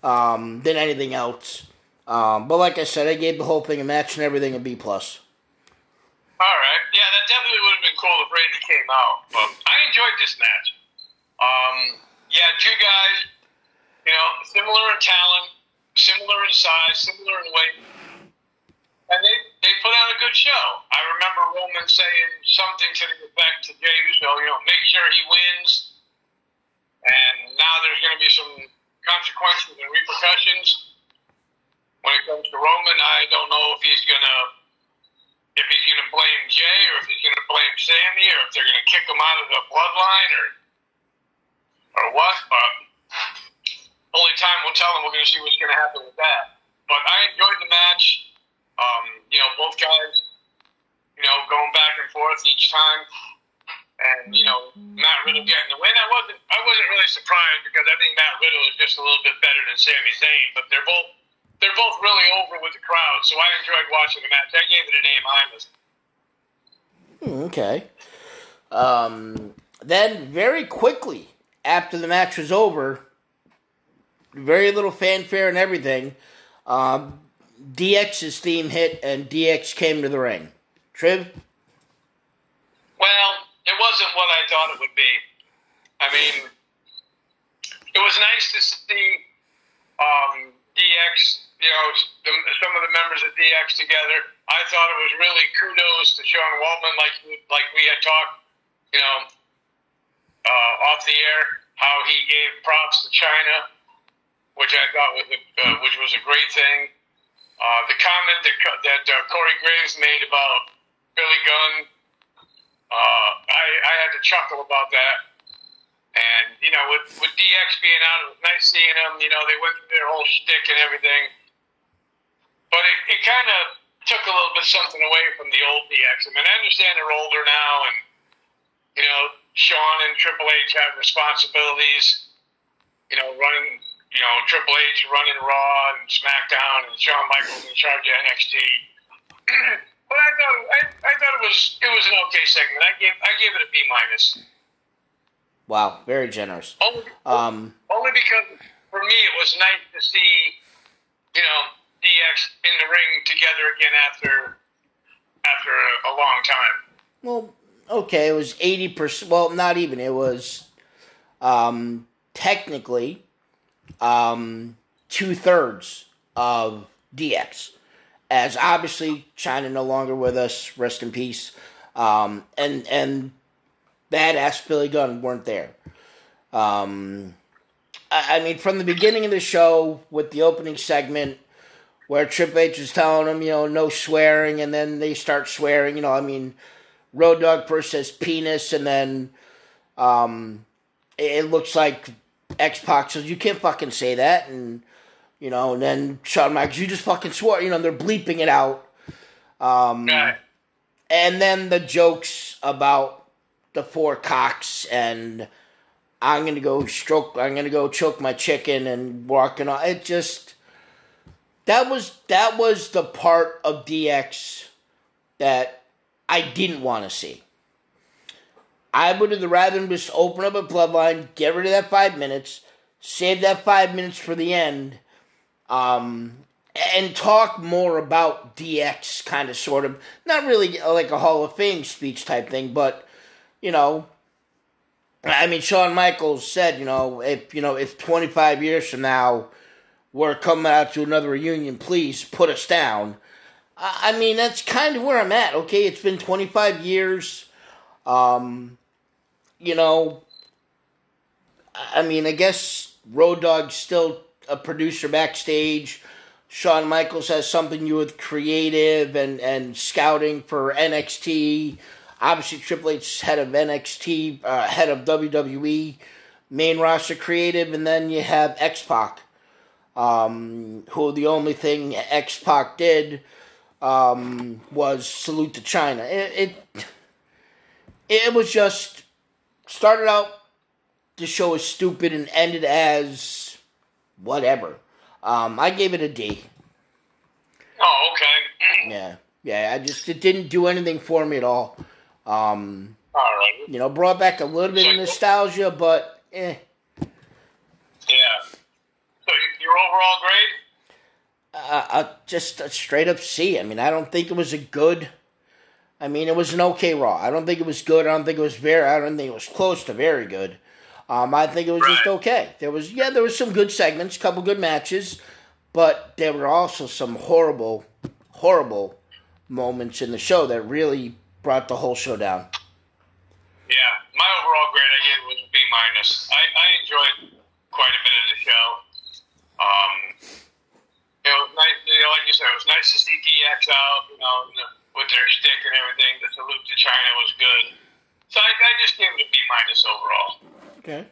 [SPEAKER 1] um, than anything else. Um, but like I said, I gave the whole thing a match and everything a B plus.
[SPEAKER 2] All right, yeah, that definitely would have been cool if Randy came out. But I enjoyed this match. Um, yeah, two guys you know, similar in talent, similar in size, similar in weight. And they, they put on a good show. I remember Roman saying something to the effect to Jey Uso, you know, make sure he wins. And now there's going to be some consequences and repercussions. When it comes to Roman, I don't know if he's to if he's to blame Jey or if he's to blame Sami or if they're to kick him out of the bloodline or or what. But only time will tell, and we're to see what's to happen with that. But I enjoyed the match. Um, you know, both guys, you know, going back and forth each time, and you know, Matt Riddle getting the win. I wasn't, I wasn't really surprised because I think Matt Riddle is just a little bit better than Sami Zayn. But they're both, they're both really over with the crowd, so I enjoyed watching the match. I gave it an A minus.
[SPEAKER 1] Hmm, okay. Um, then very quickly after the match was over, very little fanfare and everything. Um, DX's theme hit, and DX came to the ring. Triv.
[SPEAKER 2] Well, it wasn't what I thought it would be. I mean, it was nice to see um, DX, you know, some of the members of DX together. I thought it was really kudos to Sean Waltman, like like we had talked, you know, uh, off the air, how he gave props to Chyna, which I thought was a, uh, which was a great thing. Uh, the comment that that uh, Corey Graves made about Billy Gunn, uh, I, I had to chuckle about that. And you know, with with DX being out, it was nice seeing them. You know, they went through their whole shtick and everything, but it, it kind of took a little bit something away from the old DX. I mean, I understand they're older now, and you know, Shawn and Triple H have responsibilities. You know, running you know, Triple H running Raw and SmackDown, and Shawn Michaels in charge of NXT. but I thought I, I thought it was it was an okay segment. I gave I gave it a B minus.
[SPEAKER 1] Wow, very generous.
[SPEAKER 2] Only,
[SPEAKER 1] um,
[SPEAKER 2] only because for me it was nice to see, you know, DX in the ring together again after after a, a long time.
[SPEAKER 1] Well, okay, it was eighty percent. Well, not even. It was um, technically um, two thirds of DX. As obviously Chyna no longer with us, rest in peace. Um, and and badass Billy Gunn weren't there. Um, I, I, mean, from the beginning of the show with the opening segment where Triple H is telling them, you know, no swearing, and then they start swearing. You know, I mean, Road Dogg first says penis, and then um, it looks like X Pac says you can't fucking say that, and you know, and then Shawn Michaels, you just fucking swore, you know, they're bleeping it out. Um, And then the jokes about the four cocks and I'm gonna go stroke, I'm gonna go choke my chicken and walking on. It just that was that was the part of DX that I didn't want to see. I would have rather than just open up a bloodline, get rid of that five minutes, save that five minutes for the end, um, and talk more about DX, kind of, sort of, not really like a Hall of Fame speech type thing, but you know, I mean, Shawn Michaels said, you know, if you know, if twenty five years from now we're coming out to another reunion, please put us down. I mean, that's kind of where I'm at. Okay, it's been twenty five years. Um, you know, I mean, I guess Road Dogg's still a producer backstage. Shawn Michaels has something do with creative and, and scouting for NXT. Obviously, Triple H head of NXT, uh, head of WWE, main roster creative, and then you have X Pac, um, who the only thing X Pac did um, was salute to Chyna. It, it it was just started out the show as stupid and ended as whatever. Um, I gave it a
[SPEAKER 2] D. Oh, okay.
[SPEAKER 1] yeah, yeah. I just it didn't do anything for me at all. Um,
[SPEAKER 2] all right.
[SPEAKER 1] You know, brought back a little bit of nostalgia, but eh.
[SPEAKER 2] Yeah. Your overall grade?
[SPEAKER 1] Uh, uh, just a straight up C. I mean, I don't think it was a good. I mean, it was an okay Raw. I don't think it was good. I don't think it was very. I don't think it was close to very good. Um, I think it was right. just okay. There was yeah, there was some good segments, couple good matches, but there were also some horrible, horrible moments in the show that really brought the whole show down.
[SPEAKER 2] Yeah, my overall grade I gave was B minus. I, I enjoyed quite a bit of the show. Um, it was nice, you know, like you said, it was nice to see DX out, you know, with their stick and everything. The salute to Chyna was good. So I, I just gave it a B minus overall.
[SPEAKER 1] Okay.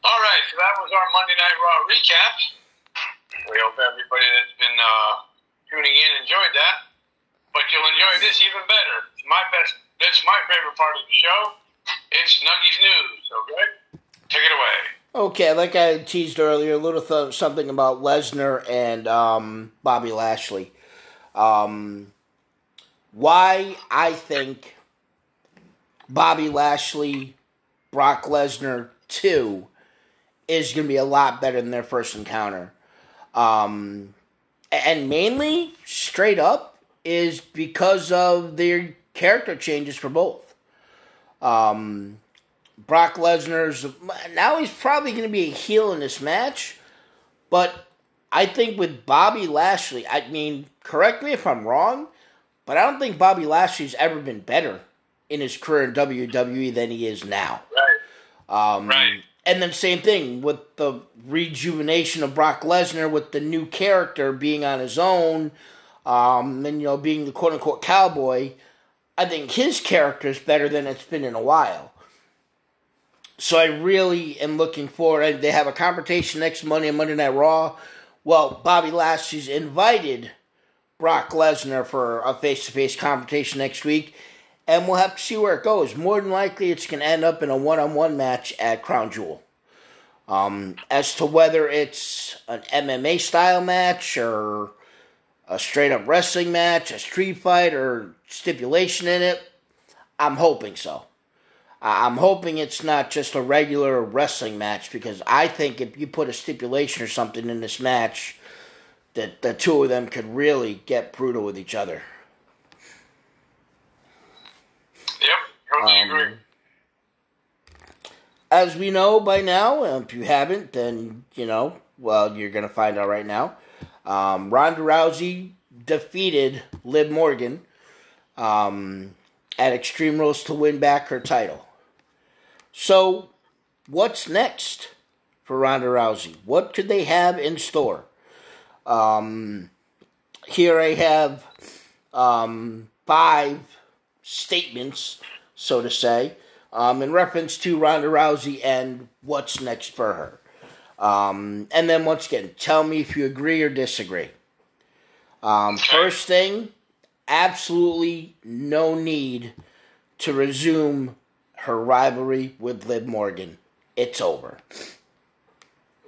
[SPEAKER 2] All right, so that was our Monday Night Raw recap. We hope everybody that's been uh, tuning in enjoyed that. But you'll enjoy this even better. It's my best. That's my favorite part of the show. It's Nuggies News. Okay, take it away.
[SPEAKER 1] Okay, like I teased earlier, a little th- something about Lesnar and um, Bobby Lashley. Um, why I think Bobby Lashley, Brock Lesnar 2 is going to be a lot better than their first encounter. Um, and mainly, straight up, is because of their character changes for both. Um, Brock Lesnar's now he's probably going to be a heel in this match, but I think with Bobby Lashley, I mean, correct me if I'm wrong, but I don't think Bobby Lashley's ever been better in his career in WWE than he is now.
[SPEAKER 2] Right. Um, right.
[SPEAKER 1] And then same thing with the rejuvenation of Brock Lesnar with the new character being on his own, um, and you know being the quote unquote cowboy. I think his character is better than it's been in a while. So I really am looking forward. They have a confrontation next Monday on Monday Night Raw. Well, Bobby Lashley's invited Brock Lesnar for a face to face confrontation next week, and we'll have to see where it goes. More than likely, it's going to end up in a one on one match at Crown Jewel. Um, as to whether it's an MMA style match or a straight up wrestling match, a street fight, or stipulation in it, I'm hoping so. I'm hoping it's not just a regular wrestling match because I think if you put a stipulation or something in this match, that the two of them could really get brutal with each other.
[SPEAKER 2] Yep, totally um, agree.
[SPEAKER 1] As we know by now, if you haven't, then you know. Well, you're gonna find out right now. Um, Ronda Rousey defeated Liv Morgan um, at Extreme Rules to win back her title. So, what's next for Ronda Rousey? What could they have in store? Um, here I have um, five statements, so to say, um, in reference to Ronda Rousey and what's next for her. Um, and then once again, tell me if you agree or disagree. Um, first thing, absolutely no need to resume her rivalry with Liv Morgan. It's over.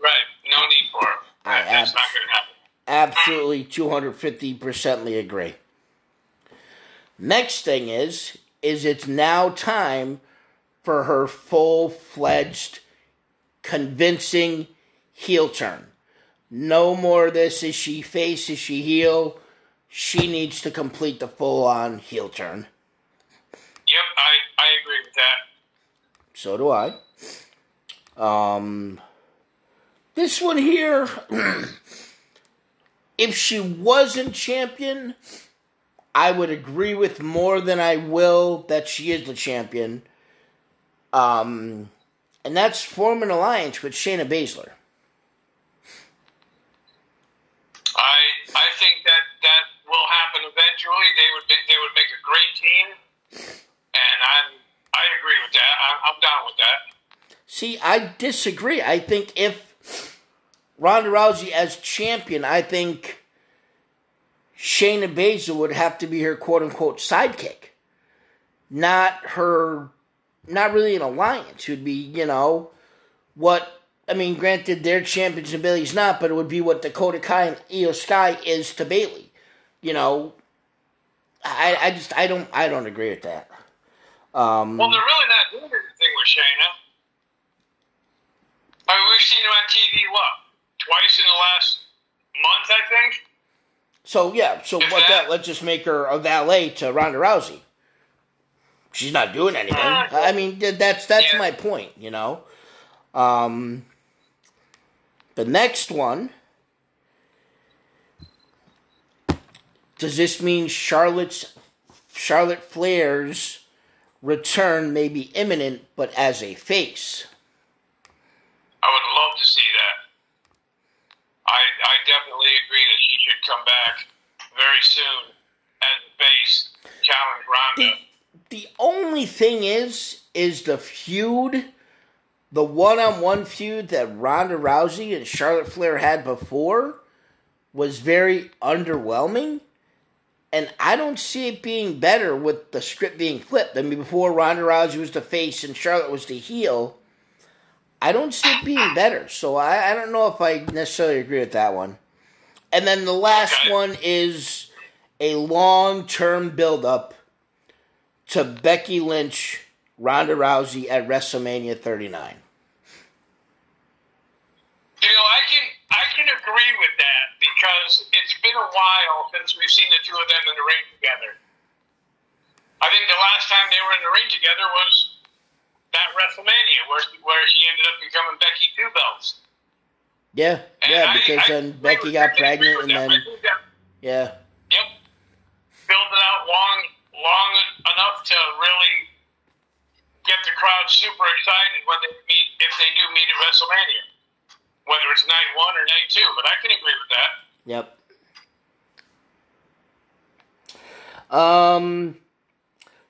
[SPEAKER 2] Right. No need for it. I ab-.
[SPEAKER 1] Absolutely 250% agree. Next thing is, is it's now time for her full-fledged, convincing heel turn. No more this is she face, is she heel. She needs to complete the full-on heel turn.
[SPEAKER 2] Yep, I, I agree with that.
[SPEAKER 1] So do I. Um, this one here, if she wasn't champion, I would agree with more than I will that she is the champion. Um, and that's form an alliance with Shayna Baszler.
[SPEAKER 2] I I think that that will happen eventually. They would they would make a great team, and I'm I agree with that. I'm, I'm down with that.
[SPEAKER 1] See, I disagree. I think if Ronda Rousey as champion, I think Shayna Baszler would have to be her quote unquote sidekick, not her, not really an alliance. It would be, you know, what I mean, granted, their champions and Bayley's not, but it would be what Dakota Kai and Iyo Sky is to Bayley. You know, I, I just I don't I don't agree with that. Um,
[SPEAKER 2] well, they're really not doing anything with Shayna. I mean, we've seen her on TV what twice in the last month, I think.
[SPEAKER 1] So yeah, so
[SPEAKER 2] If
[SPEAKER 1] what
[SPEAKER 2] that-
[SPEAKER 1] that? Let's just make her a valet to Ronda Rousey. She's not doing anything.
[SPEAKER 2] Uh,
[SPEAKER 1] I mean, that's that's
[SPEAKER 2] yeah.
[SPEAKER 1] my point. You know. Um. The next one. Does this mean Charlotte's Charlotte Flair's return may be imminent, but as a face?
[SPEAKER 2] I would love to see that. I I definitely agree that she should come back very soon as a base challenge
[SPEAKER 1] the
[SPEAKER 2] Ronda.
[SPEAKER 1] the only thing is is the feud the one-on-one feud that Ronda Rousey and Charlotte Flair had before was very underwhelming and I don't see it being better with the script being flipped. I mean before Ronda Rousey was the face and Charlotte was the heel. I don't see it being better. So I, I don't know if I necessarily agree with that one. And then the last one is a long-term build-up to Becky Lynch, Ronda Rousey at WrestleMania 39.
[SPEAKER 2] You know, I can can agree with that because it's been a while since we've seen the two of them in the ring together. I think the last time they were in the ring together was that WrestleMania where where she ended up becoming Becky Two Belts.
[SPEAKER 1] Yeah,
[SPEAKER 2] And
[SPEAKER 1] yeah,
[SPEAKER 2] I-
[SPEAKER 1] because
[SPEAKER 2] I
[SPEAKER 1] then
[SPEAKER 2] agree
[SPEAKER 1] Becky got
[SPEAKER 2] I
[SPEAKER 1] pregnant and
[SPEAKER 2] them.
[SPEAKER 1] then
[SPEAKER 2] I
[SPEAKER 1] yeah,
[SPEAKER 2] Yep. Build it out long, long enough to really get the crowd super excited when they meet, if they do meet at WrestleMania, whether it's night one or night two. But I can agree with that.
[SPEAKER 1] yep. Um,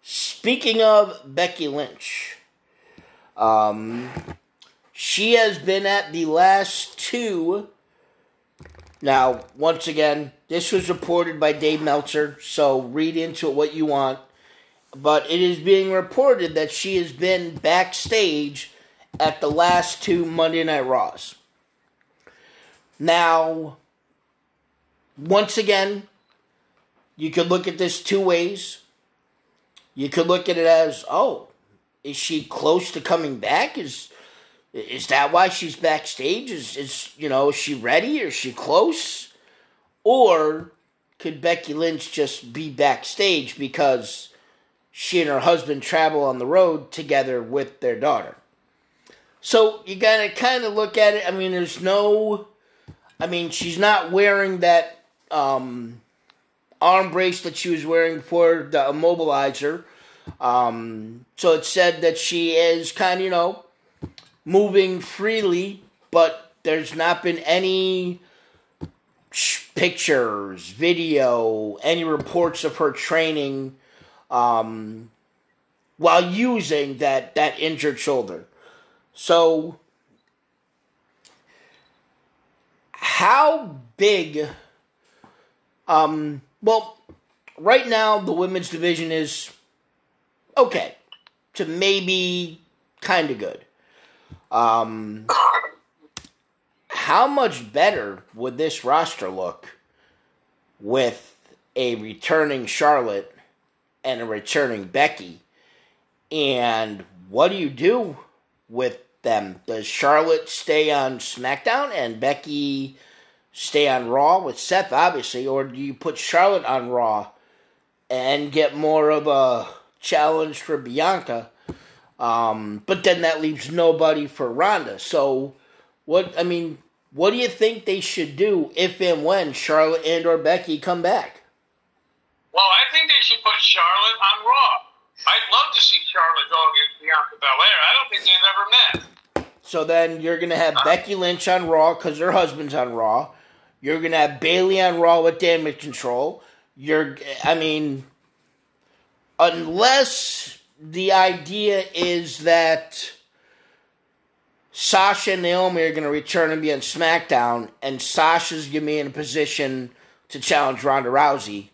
[SPEAKER 1] speaking of Becky Lynch, um, she has been at the last two. Now, once again, this was reported by Dave Meltzer, so read into it what you want. But it is being reported that she has been backstage at the last two Monday Night Raws. Now, once again, you could look at this two ways. You could look at it as, oh, is she close to coming back? Is is that why she's backstage? Is is you know, is she ready? Is she close? Or could Becky Lynch just be backstage because she and her husband travel on the road together with their daughter? So you gotta kind of look at it. I mean, there's no. I mean, she's not wearing that um, arm brace that she was wearing before the immobilizer. Um, so it said that she is kind of, you know, moving freely, but there's not been any pictures, video, any reports of her training um, while using that, that injured shoulder. So, how big? Um, well, right now the women's division is okay to maybe kind of good. Um, how much better would this roster look with a returning Charlotte and a returning Becky? And what do you do with them? Does Charlotte stay on SmackDown and Becky stay on Raw with Seth, obviously, or do you put Charlotte on Raw and get more of a challenge for Bianca? Um, but then that leaves nobody for Ronda. So, what I mean, what do you think they should do if and when Charlotte and or Becky come back?
[SPEAKER 2] Well, I think they should put Charlotte on Raw. I'd love to see Charlotte go against Bianca Belair. I don't think they've ever met.
[SPEAKER 1] So then you're gonna have uh-huh. Becky Lynch on Raw because her husband's on Raw. You're gonna have Bayley on Raw with damage control. You're, I mean, unless the idea is that Sasha and Naomi are gonna return and be on SmackDown, and Sasha's gonna be in a position to challenge Ronda Rousey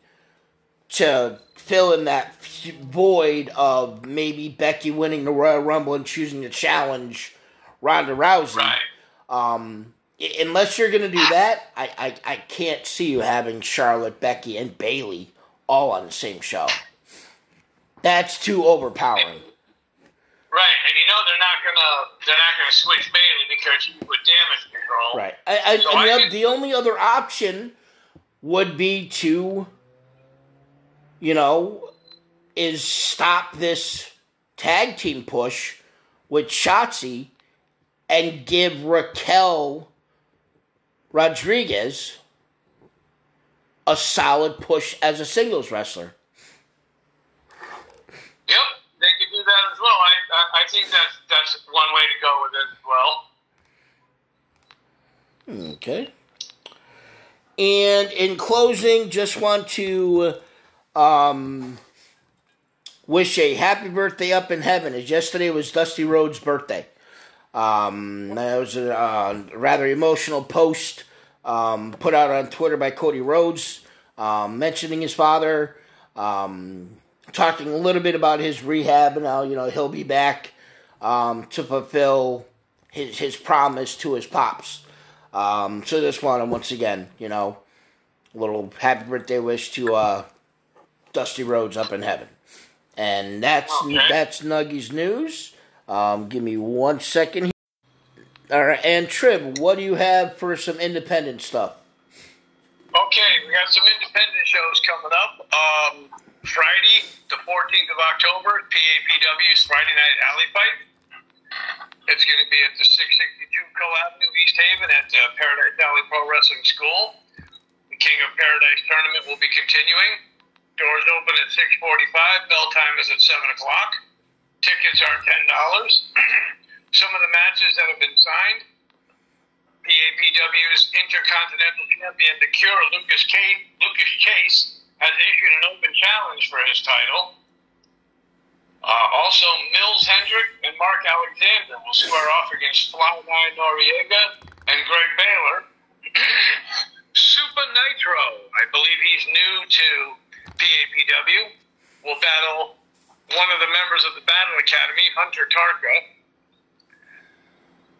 [SPEAKER 1] to fill in that void of maybe Becky winning the Royal Rumble and choosing to challenge Ronda Rousey.
[SPEAKER 2] Right.
[SPEAKER 1] Um, unless you're going to do that, I, I, I can't see you having Charlotte, Becky, and Bayley all on the same show. That's too overpowering.
[SPEAKER 2] Right, and you know they're not gonna they're not gonna switch Bayley because she with damage control.
[SPEAKER 1] Right. I, I,
[SPEAKER 2] So
[SPEAKER 1] and
[SPEAKER 2] I
[SPEAKER 1] the,
[SPEAKER 2] think-
[SPEAKER 1] the only other option would be to, you know, is stop this tag team push with Shotzi and give Raquel Rodriguez a solid push as a singles wrestler.
[SPEAKER 2] Yep, they could do that as well. I I, I think that's that's one way to go with it as well.
[SPEAKER 1] Okay. And in closing, just want to um, wish a happy birthday up in heaven. As yesterday was Dusty Rhodes' birthday. Um, that was a uh, rather emotional post um, put out on Twitter by Cody Rhodes, um, mentioning his father, um, talking a little bit about his rehab and how you know he'll be back um, to fulfill his his promise to his pops. Um, so just want to once again, you know, a little happy birthday wish to uh, Dusty Rhodes up in heaven. And that's
[SPEAKER 2] Okay.
[SPEAKER 1] that's Nuggies news. Um, give me one second. Here. All right, and Triv, what do you have for some independent stuff?
[SPEAKER 2] Okay, we got some independent shows coming up. Um, Friday, the 14th of October, PAPW's Friday Night Alley Fight. It's going to be at the 662 Co Avenue, East Haven, at uh, Paradise Alley Pro Wrestling School. The King of Paradise tournament will be continuing. Doors open at 6:45. Bell time is at 7 o'clock. Tickets are ten dollars. Some of the matches that have been signed. PAPW's Intercontinental Champion, The Cure, Lucas, Case, Lucas Chase, has issued an open challenge for his title. Uh, also, Mills Hendrick and Mark Alexander will square off against Fly Guy Noriega and Greg Baylor. Super Nitro, I believe he's new to PAPW, will battle one of the members of the Battle Academy, Hunter Tarka.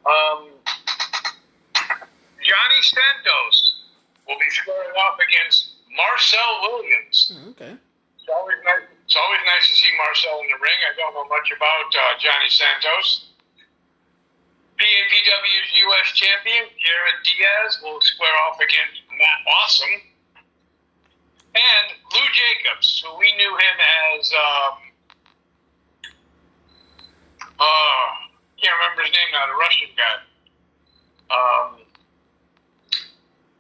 [SPEAKER 2] Um, Johnny Santos will be squaring off against Marcel Williams.
[SPEAKER 1] Okay.
[SPEAKER 2] It's always nice. It's always nice to see Marcel in the ring. I don't know much about uh, Johnny Santos. PAPW's U.S. champion Jared Diaz will square off against Matt Awesome, and Lou Jacobs, who we knew him as. Um, uh, can't remember his name now. The Russian guy. Um,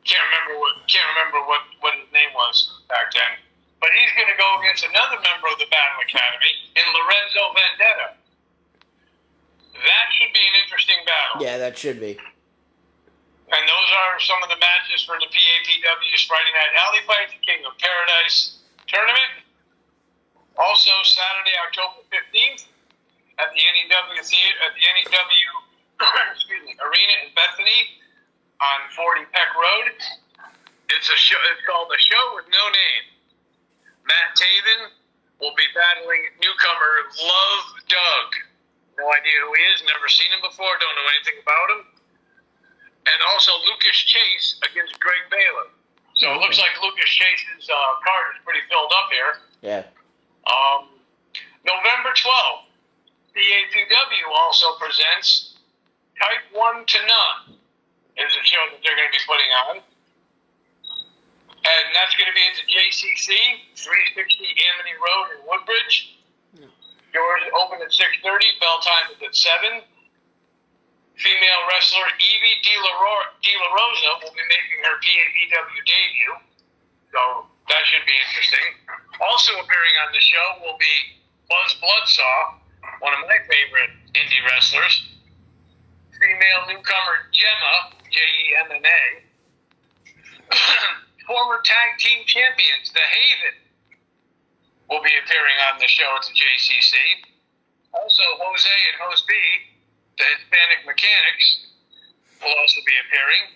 [SPEAKER 2] can't remember what can't remember what, what his name was back then. But he's going to go against another member of the Battle Academy in Lorenzo Vendetta. That should be an interesting battle.
[SPEAKER 1] Yeah, that should be.
[SPEAKER 2] And those are some of the matches for the PAPW's Friday Night Alley Fight, the King of Paradise tournament. Also, Saturday, October 15th, at the NEW Theater, at the NEW excuse me, Arena in Bethany on 40 Peck Road. It's a show. It's called the Show with No Name. Matt Taven will be battling newcomer Love Doug. No idea who he is. Never seen him before. Don't know anything about him and also Lucas Chase against Greg Baylor. So it looks like Lucas Chase's uh, card is pretty filled up here.
[SPEAKER 1] Yeah.
[SPEAKER 2] Um, November 12th, the APW also presents Type 1 to None. Is a show that they're going to be putting on. And that's going to be at the JCC, 360 Amity Road in Woodbridge. Doors open at 6.30, bell time is at 7 female wrestler Evie De La, Rosa will be making her PAPW debut. So that should be interesting. Also appearing on the show will be Buzz Bloodsaw, one of my favorite indie wrestlers. female newcomer Gemma, J E M M A, former tag team champions, The Haven, will be appearing on the show at the JCC. Also, Jose and Jose B, the Hispanic Mechanics, will also be appearing,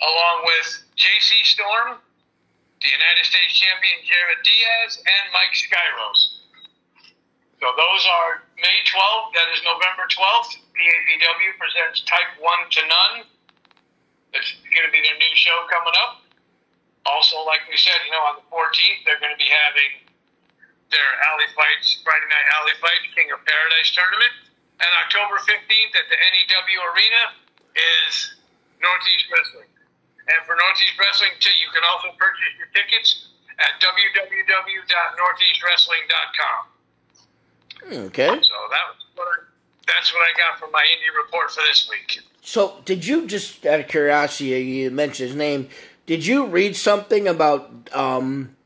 [SPEAKER 2] along with JC Storm, the United States champion Jared Diaz, and Mike Skyros. So those are May 12th, that is November 12th. PAPW presents Type 1 to None. It's going to be their new show coming up. Also, like we said, you know, on the 14th, they're going to be having their Alley Fights, Friday Night Alley Fights, King of Paradise tournament. And October 15th at the NEW Arena is Northeast Wrestling. And for Northeast Wrestling, too, you can also purchase your tickets at www.northeastwrestling.com.
[SPEAKER 1] Okay.
[SPEAKER 2] So that was what I, that's what I got from my indie report for this week.
[SPEAKER 1] So, did you just out of curiosity, you mentioned his name? Did you read something about um,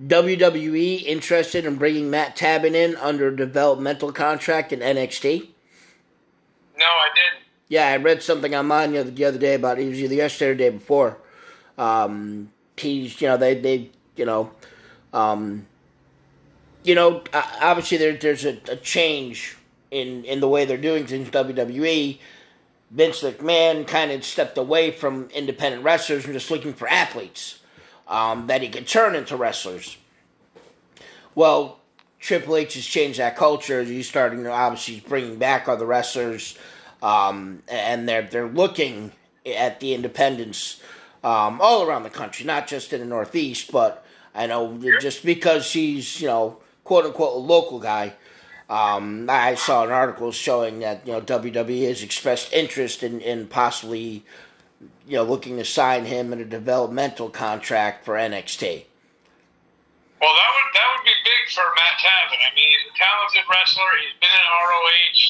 [SPEAKER 1] WWE interested in bringing Matt Taven in under a developmental contract in NXT?
[SPEAKER 2] No, I didn't.
[SPEAKER 1] Yeah, I read something online the other, the other day about it it was either yesterday or the day before. Um, he's, you know, they, they, you know, um, you know, obviously there, there's a, a change in in the way they're doing things. WWE, Vince McMahon kind of stepped away from independent wrestlers and just looking for athletes um, that he could turn into wrestlers. Well, Triple H has changed that culture. He's starting to obviously bringing back other wrestlers, um, and they're they're looking at the independents um, all around the country, not just in the Northeast, but I know just because he's you know quote unquote a local guy. Um, I saw an article showing that you know WWE has expressed interest in, in possibly you know looking to sign him in a developmental contract for NXT.
[SPEAKER 2] Well, that would that would be big for Matt Taven. I mean, he's a talented wrestler. He's been in ROH,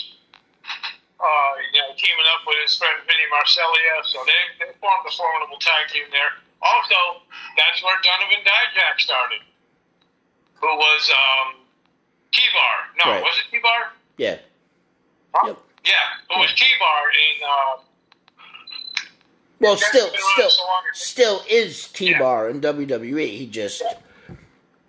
[SPEAKER 2] uh, you know, teaming up with his friend Vinny Marseglia. So they they formed a formidable tag team there. Also, that's where Donovan Dijak started, who was um, T-Bar. No,
[SPEAKER 1] Right.
[SPEAKER 2] was it T-Bar?
[SPEAKER 1] Yeah.
[SPEAKER 2] Huh?
[SPEAKER 1] Yep.
[SPEAKER 2] Yeah, who was T-Bar in. Uh,
[SPEAKER 1] Well, still, still,
[SPEAKER 2] so
[SPEAKER 1] still is T Bar in WWE. He just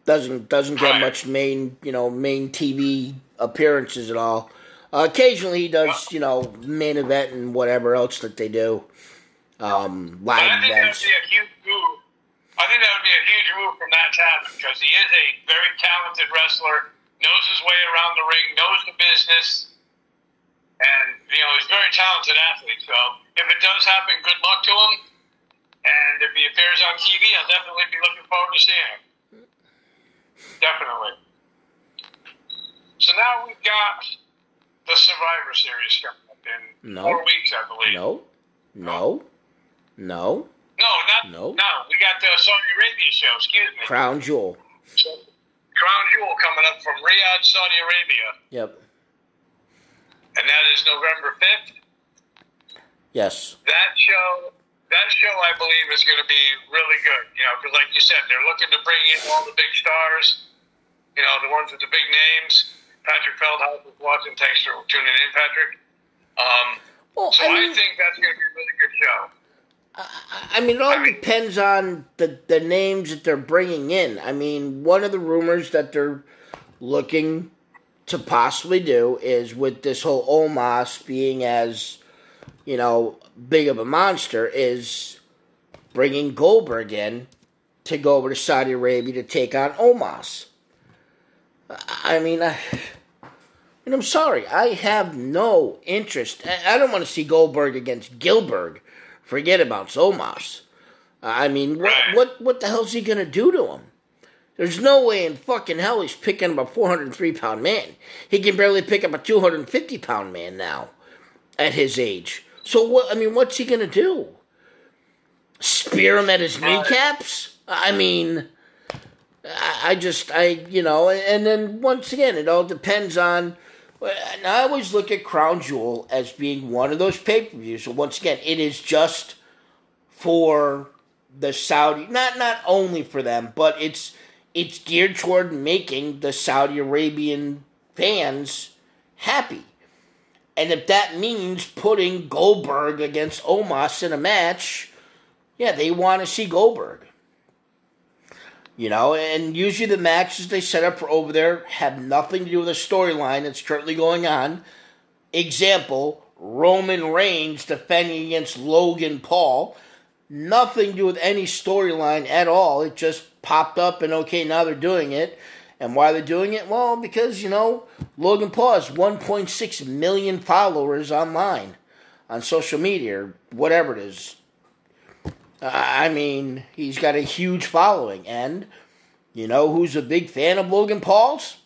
[SPEAKER 1] doesn't doesn't get
[SPEAKER 2] Right.
[SPEAKER 1] much main you know main TV appearances at all. Uh, occasionally, he does you know main event and whatever else that they do, um,
[SPEAKER 2] But I
[SPEAKER 1] live
[SPEAKER 2] think that would be a huge move. I think that would be a huge move from Matt Taven because he is a very talented wrestler, knows his way around the ring, knows the business, and you know he's a very talented athlete. So if it does happen, good luck to him. And if he appears on TV, I'll definitely be looking forward to seeing him. Definitely. So now we've got the Survivor Series coming up in
[SPEAKER 1] No.
[SPEAKER 2] four weeks, I believe.
[SPEAKER 1] No, no, no.
[SPEAKER 2] No, not
[SPEAKER 1] No.
[SPEAKER 2] no. We got the Saudi Arabia show. Excuse me.
[SPEAKER 1] Crown Jewel.
[SPEAKER 2] Crown Jewel coming up from Riyadh, Saudi Arabia,
[SPEAKER 1] Yep.
[SPEAKER 2] and that is November fifth.
[SPEAKER 1] Yes.
[SPEAKER 2] That show, that show, I believe, is going to be really good. You know, because like you said, they're looking to bring in all the big stars. You know, the ones with the big names. Patrick Feldhouse is watching. Thanks for tuning in, Patrick. Um,
[SPEAKER 1] Well,
[SPEAKER 2] so
[SPEAKER 1] I
[SPEAKER 2] I, think that's going to be a really good show.
[SPEAKER 1] I mean, it all depends on the the names that they're bringing in. I mean, one of the rumors that they're looking to possibly do is with this whole Omos being as you know big of a monster is bringing Goldberg in to go over to Saudi Arabia to take on Omos. I mean, I, and I'm sorry, I have no interest. I I don't want to see Goldberg against Gilbert. Forget about Omos. I mean, what what what the hell's he gonna do to him? There's no way in fucking hell he's picking up a 403 pound man. He can barely pick up a 250 pound man now, at his age. So what? I mean, what's he gonna do? Spear him at his uh, kneecaps? I mean, I I just, I, you know, and then once again, it all depends on. And I always look at Crown Jewel as being one of those pay per views. So once again, it is just for the Saudi, not not only for them, but it's it's geared toward making the Saudi Arabian fans happy. And if that means putting Goldberg against Omos in a match, yeah, they want to see Goldberg. You know, and usually the matches they set up for over there have nothing to do with a storyline that's currently going on. Example, Roman Reigns defending against Logan Paul. Nothing to do with any storyline at all. It just popped up and okay, now they're doing it. And why they're doing it? Well, because, you know, Logan Paul has 1.6 million followers online on social media or whatever it is. I mean, he's got a huge following. And you know who's a big fan of Logan Paul's?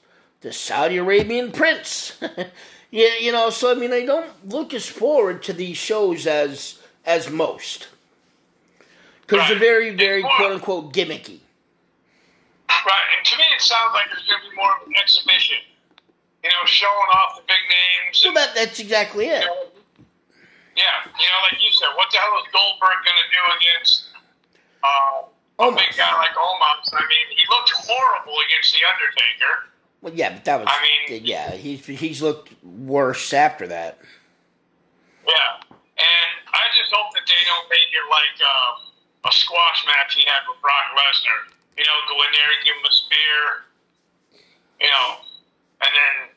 [SPEAKER 1] The Saudi Arabian prince. yeah, you know, so I mean, I don't look as forward to these shows as as most. Because they're very, very quote unquote gimmicky.
[SPEAKER 2] Right, and to me, it sounds like there's going to be more of an exhibition. You know, showing off the big names.
[SPEAKER 1] So that that's exactly
[SPEAKER 2] you
[SPEAKER 1] it.
[SPEAKER 2] know, yeah, you know, like you said, what the hell is Goldberg going to do against uh, a
[SPEAKER 1] Omos.
[SPEAKER 2] big guy like Omos? I mean, he looked horrible against the Undertaker.
[SPEAKER 1] Well, yeah, but that was.
[SPEAKER 2] I mean-
[SPEAKER 1] yeah, he's he's looked worse after that.
[SPEAKER 2] Yeah, and I just hope that they don't make it like uh, a squash match he had with Brock Lesnar. You know, go in there and give him a spear. You know, and then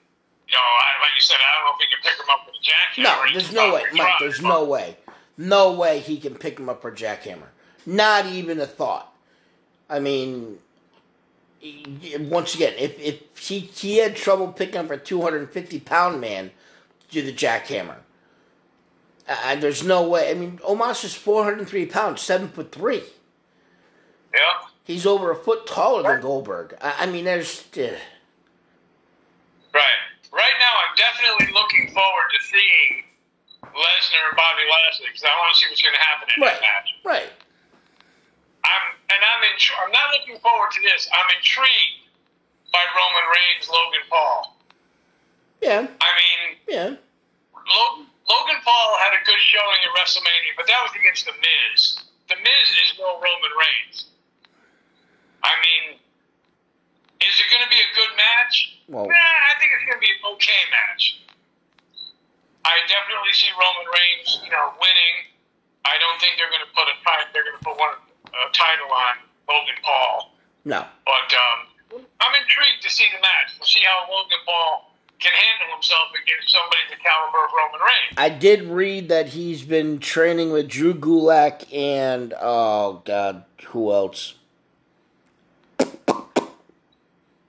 [SPEAKER 2] you know, I, like you said, I don't know if he can pick him up with a jackhammer.
[SPEAKER 1] No, there's no way, Mike. There's no way, no way he can pick him up for jackhammer. Not even a thought. I mean, once again, if if he he had trouble picking up a 250 pound man to do the jackhammer, uh, there's no way. I mean, Omos is 403 pounds, seven foot three.
[SPEAKER 2] Yeah,
[SPEAKER 1] He's over a foot taller than Goldberg. I, I mean, there's. Uh,
[SPEAKER 2] right. Right now, I'm definitely looking forward to seeing Lesnar and Bobby Lashley because I want to see what's going to happen in
[SPEAKER 1] right,
[SPEAKER 2] that match.
[SPEAKER 1] right.
[SPEAKER 2] I'm and I'm in. I'm not looking forward to this. I'm intrigued by Roman Reigns, Logan Paul.
[SPEAKER 1] Yeah,
[SPEAKER 2] I mean,
[SPEAKER 1] yeah.
[SPEAKER 2] Logan, Logan Paul had a good showing at WrestleMania, but that was against The Miz. The Miz is no Roman Reigns. I mean, is it going to be a good match?
[SPEAKER 1] Well-
[SPEAKER 2] nah, I think it's going to be an okay match. I definitely see Roman Reigns, you know, winning. I don't think they're going to put a title. They're going to put one a title on Logan Paul.
[SPEAKER 1] No,
[SPEAKER 2] But um, I'm intrigued to see the match to see how Logan Paul can handle himself against somebody the caliber of Roman Reigns.
[SPEAKER 1] I did read that he's been training with Drew Gulak and oh god, who else?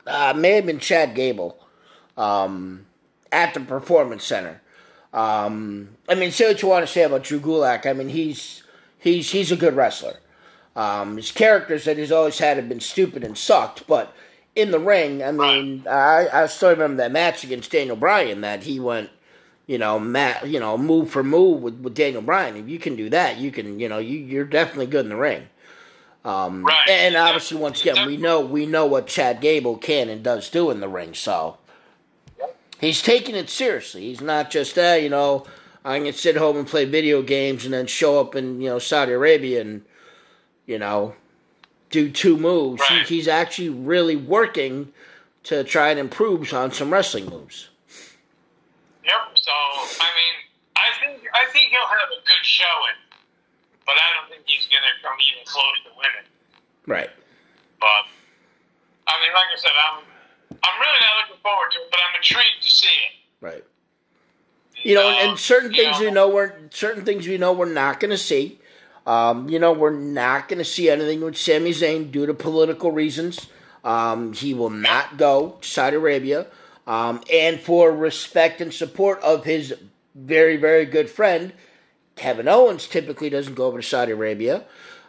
[SPEAKER 1] Uh, may have been Chad Gable, um, at the Performance Center. Um, I mean, say what you want to say about Drew Gulak. I mean, he's he's he's a good wrestler. Um, his characters that he's always had have been stupid and sucked, but in the ring, I mean, I, I still remember that match against Daniel Bryan that he went, you know, ma- you know, move for move with, with Daniel Bryan. If you can do that, you can, you know, you, you're definitely good in the ring. Um,
[SPEAKER 2] Right.
[SPEAKER 1] And obviously, once again, we know we know what Chad Gable can and does do in the ring, so he's taking it seriously. He's not just, uh, you know, I can sit home and play video games and then show up in you know Saudi Arabia and you know do two moves. He- he's actually really working to try and improve on some wrestling moves.
[SPEAKER 2] Yep. So I mean, I think I think he'll have a good showing, but I don't think he's going to come even close to winning.
[SPEAKER 1] Right.
[SPEAKER 2] But I mean, like I said, I'm I'm really not looking forward to it, but I'm intrigued to see it.
[SPEAKER 1] Right. You know, and, and certain things
[SPEAKER 2] know-
[SPEAKER 1] we know we're certain things we know we're not going to see. Um, you know, we're not going to see anything with Sami Zayn due to political reasons. Um, he will not go to Saudi Arabia, um, and for respect and support of his very very good friend Kevin Owens, typically doesn't go over to Saudi Arabia.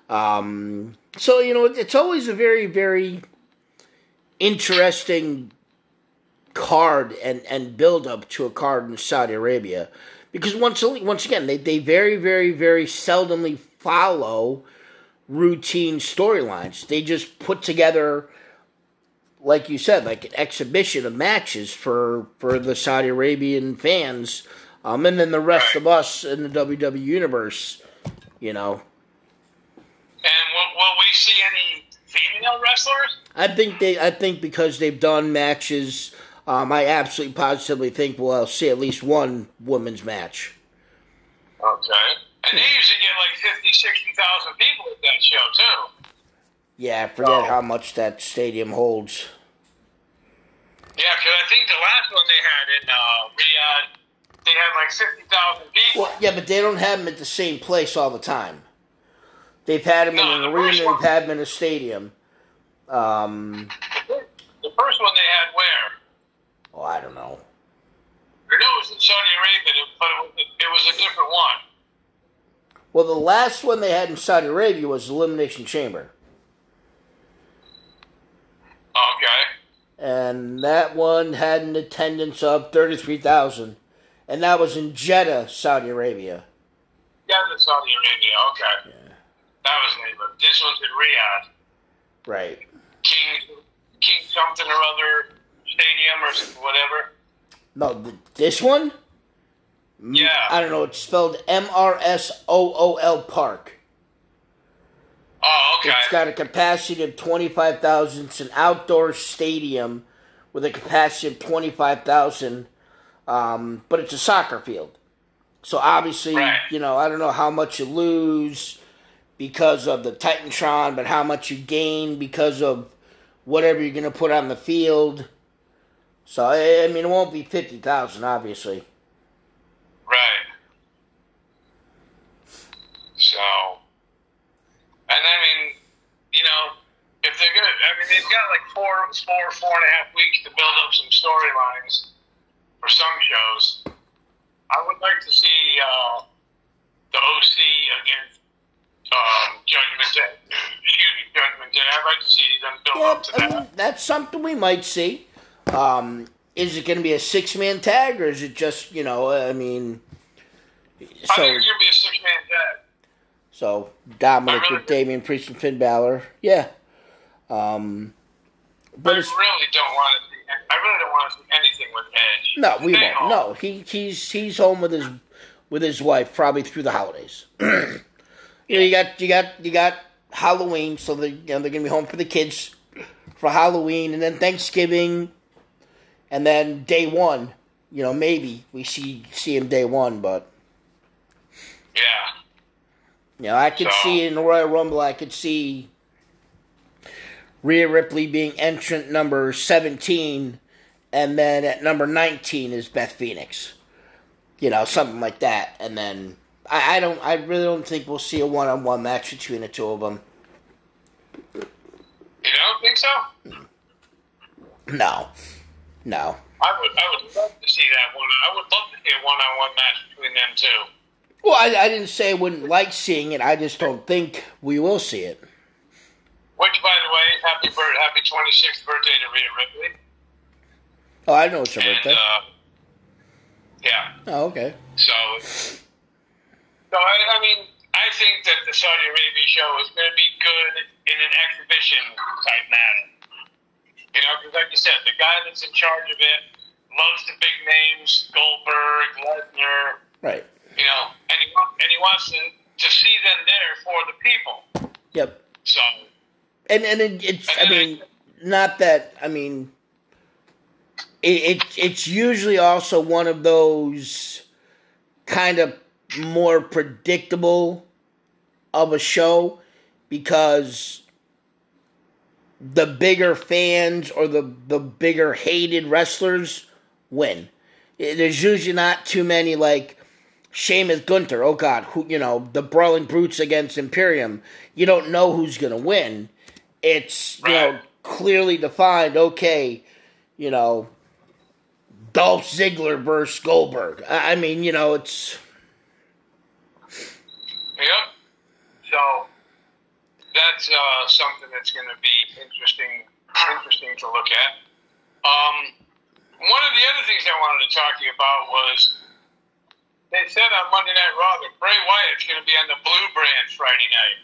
[SPEAKER 1] Um, so you know, it's always a very very interesting card and, and build up to a card in Saudi Arabia. Because once once again, they, they very, very, very seldomly follow routine storylines. They just put together like you said, like an exhibition of matches for, for the Saudi Arabian fans. Um, and then the rest of us in the WWE universe, you know.
[SPEAKER 2] And will, will we see any female wrestlers?
[SPEAKER 1] I think they. I think because they've done matches um, I absolutely positively think we'll see at least one women's match.
[SPEAKER 2] Okay. And they usually get like 50, 60,000 people at that show, too.
[SPEAKER 1] Yeah, I forget how much that stadium holds.
[SPEAKER 2] Yeah, because I think the last one they had in uh, Riyadh, they had like 50,000 people.
[SPEAKER 1] Well, yeah, but they don't have them at the same place all the time. They've had them no, in an arena, they've had them in a stadium. Um,
[SPEAKER 2] the first one they had where?
[SPEAKER 1] Oh, I don't know.
[SPEAKER 2] I know it was in Saudi Arabia, but it was a different one.
[SPEAKER 1] Well, the last one they had in Saudi Arabia was Elimination Chamber.
[SPEAKER 2] Okay.
[SPEAKER 1] And that one had an attendance of 33,000. And that was in Jeddah, Saudi Arabia.
[SPEAKER 2] Jeddah, Saudi Arabia, okay. Yeah. That was neighbor. This one's in Riyadh.
[SPEAKER 1] Right.
[SPEAKER 2] King, King something or other stadium or whatever.
[SPEAKER 1] No, this one?
[SPEAKER 2] Yeah.
[SPEAKER 1] I don't know. It's spelled M R S O O L Park.
[SPEAKER 2] Oh, okay.
[SPEAKER 1] It's got a capacity of 25,000. It's an outdoor stadium with a capacity of 25,000. Um, but it's a soccer field. So obviously, right. you know, I don't know how much you lose because of the Titantron, but how much you gain because of whatever you're going to put on the field. So, I mean, it won't be 50,000, obviously.
[SPEAKER 2] Right. So, and I mean, you know, if they're gonna, I mean, they've got like four, four, four and a half weeks to build up some storylines for some shows. I would like to see uh, the OC against um, Judgment Day. Excuse me, Judgment Day. I'd like to see them build yeah, up to I that. Mean,
[SPEAKER 1] that's something we might see. Um, is it going to be a six man tag or is it just you know? I mean,
[SPEAKER 2] so, I think it's going to be a six man tag.
[SPEAKER 1] So Dominik really with Damian Priest and Finn Balor, yeah. Um,
[SPEAKER 2] but I really don't want to. See, I really don't want to see anything with Edge.
[SPEAKER 1] No, we Stay won't. Home. No, he he's he's home with his with his wife probably through the holidays. you know, you got you got you got Halloween, so they you know they're gonna be home for the kids for Halloween, and then Thanksgiving, and then day one. You know, maybe we see see him day one, but
[SPEAKER 2] yeah.
[SPEAKER 1] You know, I could so, see in the Royal Rumble, I could see Rhea Ripley being entrant number 17, and then at number 19 is Beth Phoenix. You know, something like that. And then I, I don't, I really don't think we'll see a one on one match between the two of them.
[SPEAKER 2] You don't think so?
[SPEAKER 1] No. No.
[SPEAKER 2] I would, I would love to see that one. I would love to see a one on one match between them two.
[SPEAKER 1] Well, I, I, didn't say I wouldn't like seeing it. I just don't think we will see it.
[SPEAKER 2] Which, by the way, happy birthday, happy 26th birthday to Rhea Ripley.
[SPEAKER 1] Oh, I know it's your and, birthday. Uh,
[SPEAKER 2] yeah.
[SPEAKER 1] Oh, okay.
[SPEAKER 2] So, so I, I mean, I think that the Saudi Arabia show is going to be good in an exhibition type manner. You know, because like you said, the guy that's in charge of it loves the big names, Goldberg, Lesnar.
[SPEAKER 1] Right.
[SPEAKER 2] You know, and he, and he wants to, to see them there for the people.
[SPEAKER 1] Yep.
[SPEAKER 2] So.
[SPEAKER 1] And and it, it's and I mean I, not that I mean it, it it's usually also one of those kind of more predictable of a show because the bigger fans or the the bigger hated wrestlers win. Eh, there's usually not too many like Sheamus Gunther, oh God, who you know the brawling brutes against Imperium. You don't know who's gonna win. It's you know clearly defined. Okay, you know Dolph Ziggler versus Goldberg. I mean, you know, it's.
[SPEAKER 2] Yep. So that's uh, something that's going to be interesting, interesting to look at. Um, one of the other things I wanted to talk to you about was they said on Monday Night Raw that Bray Wyatt's going to be on the Blue Brand Friday night.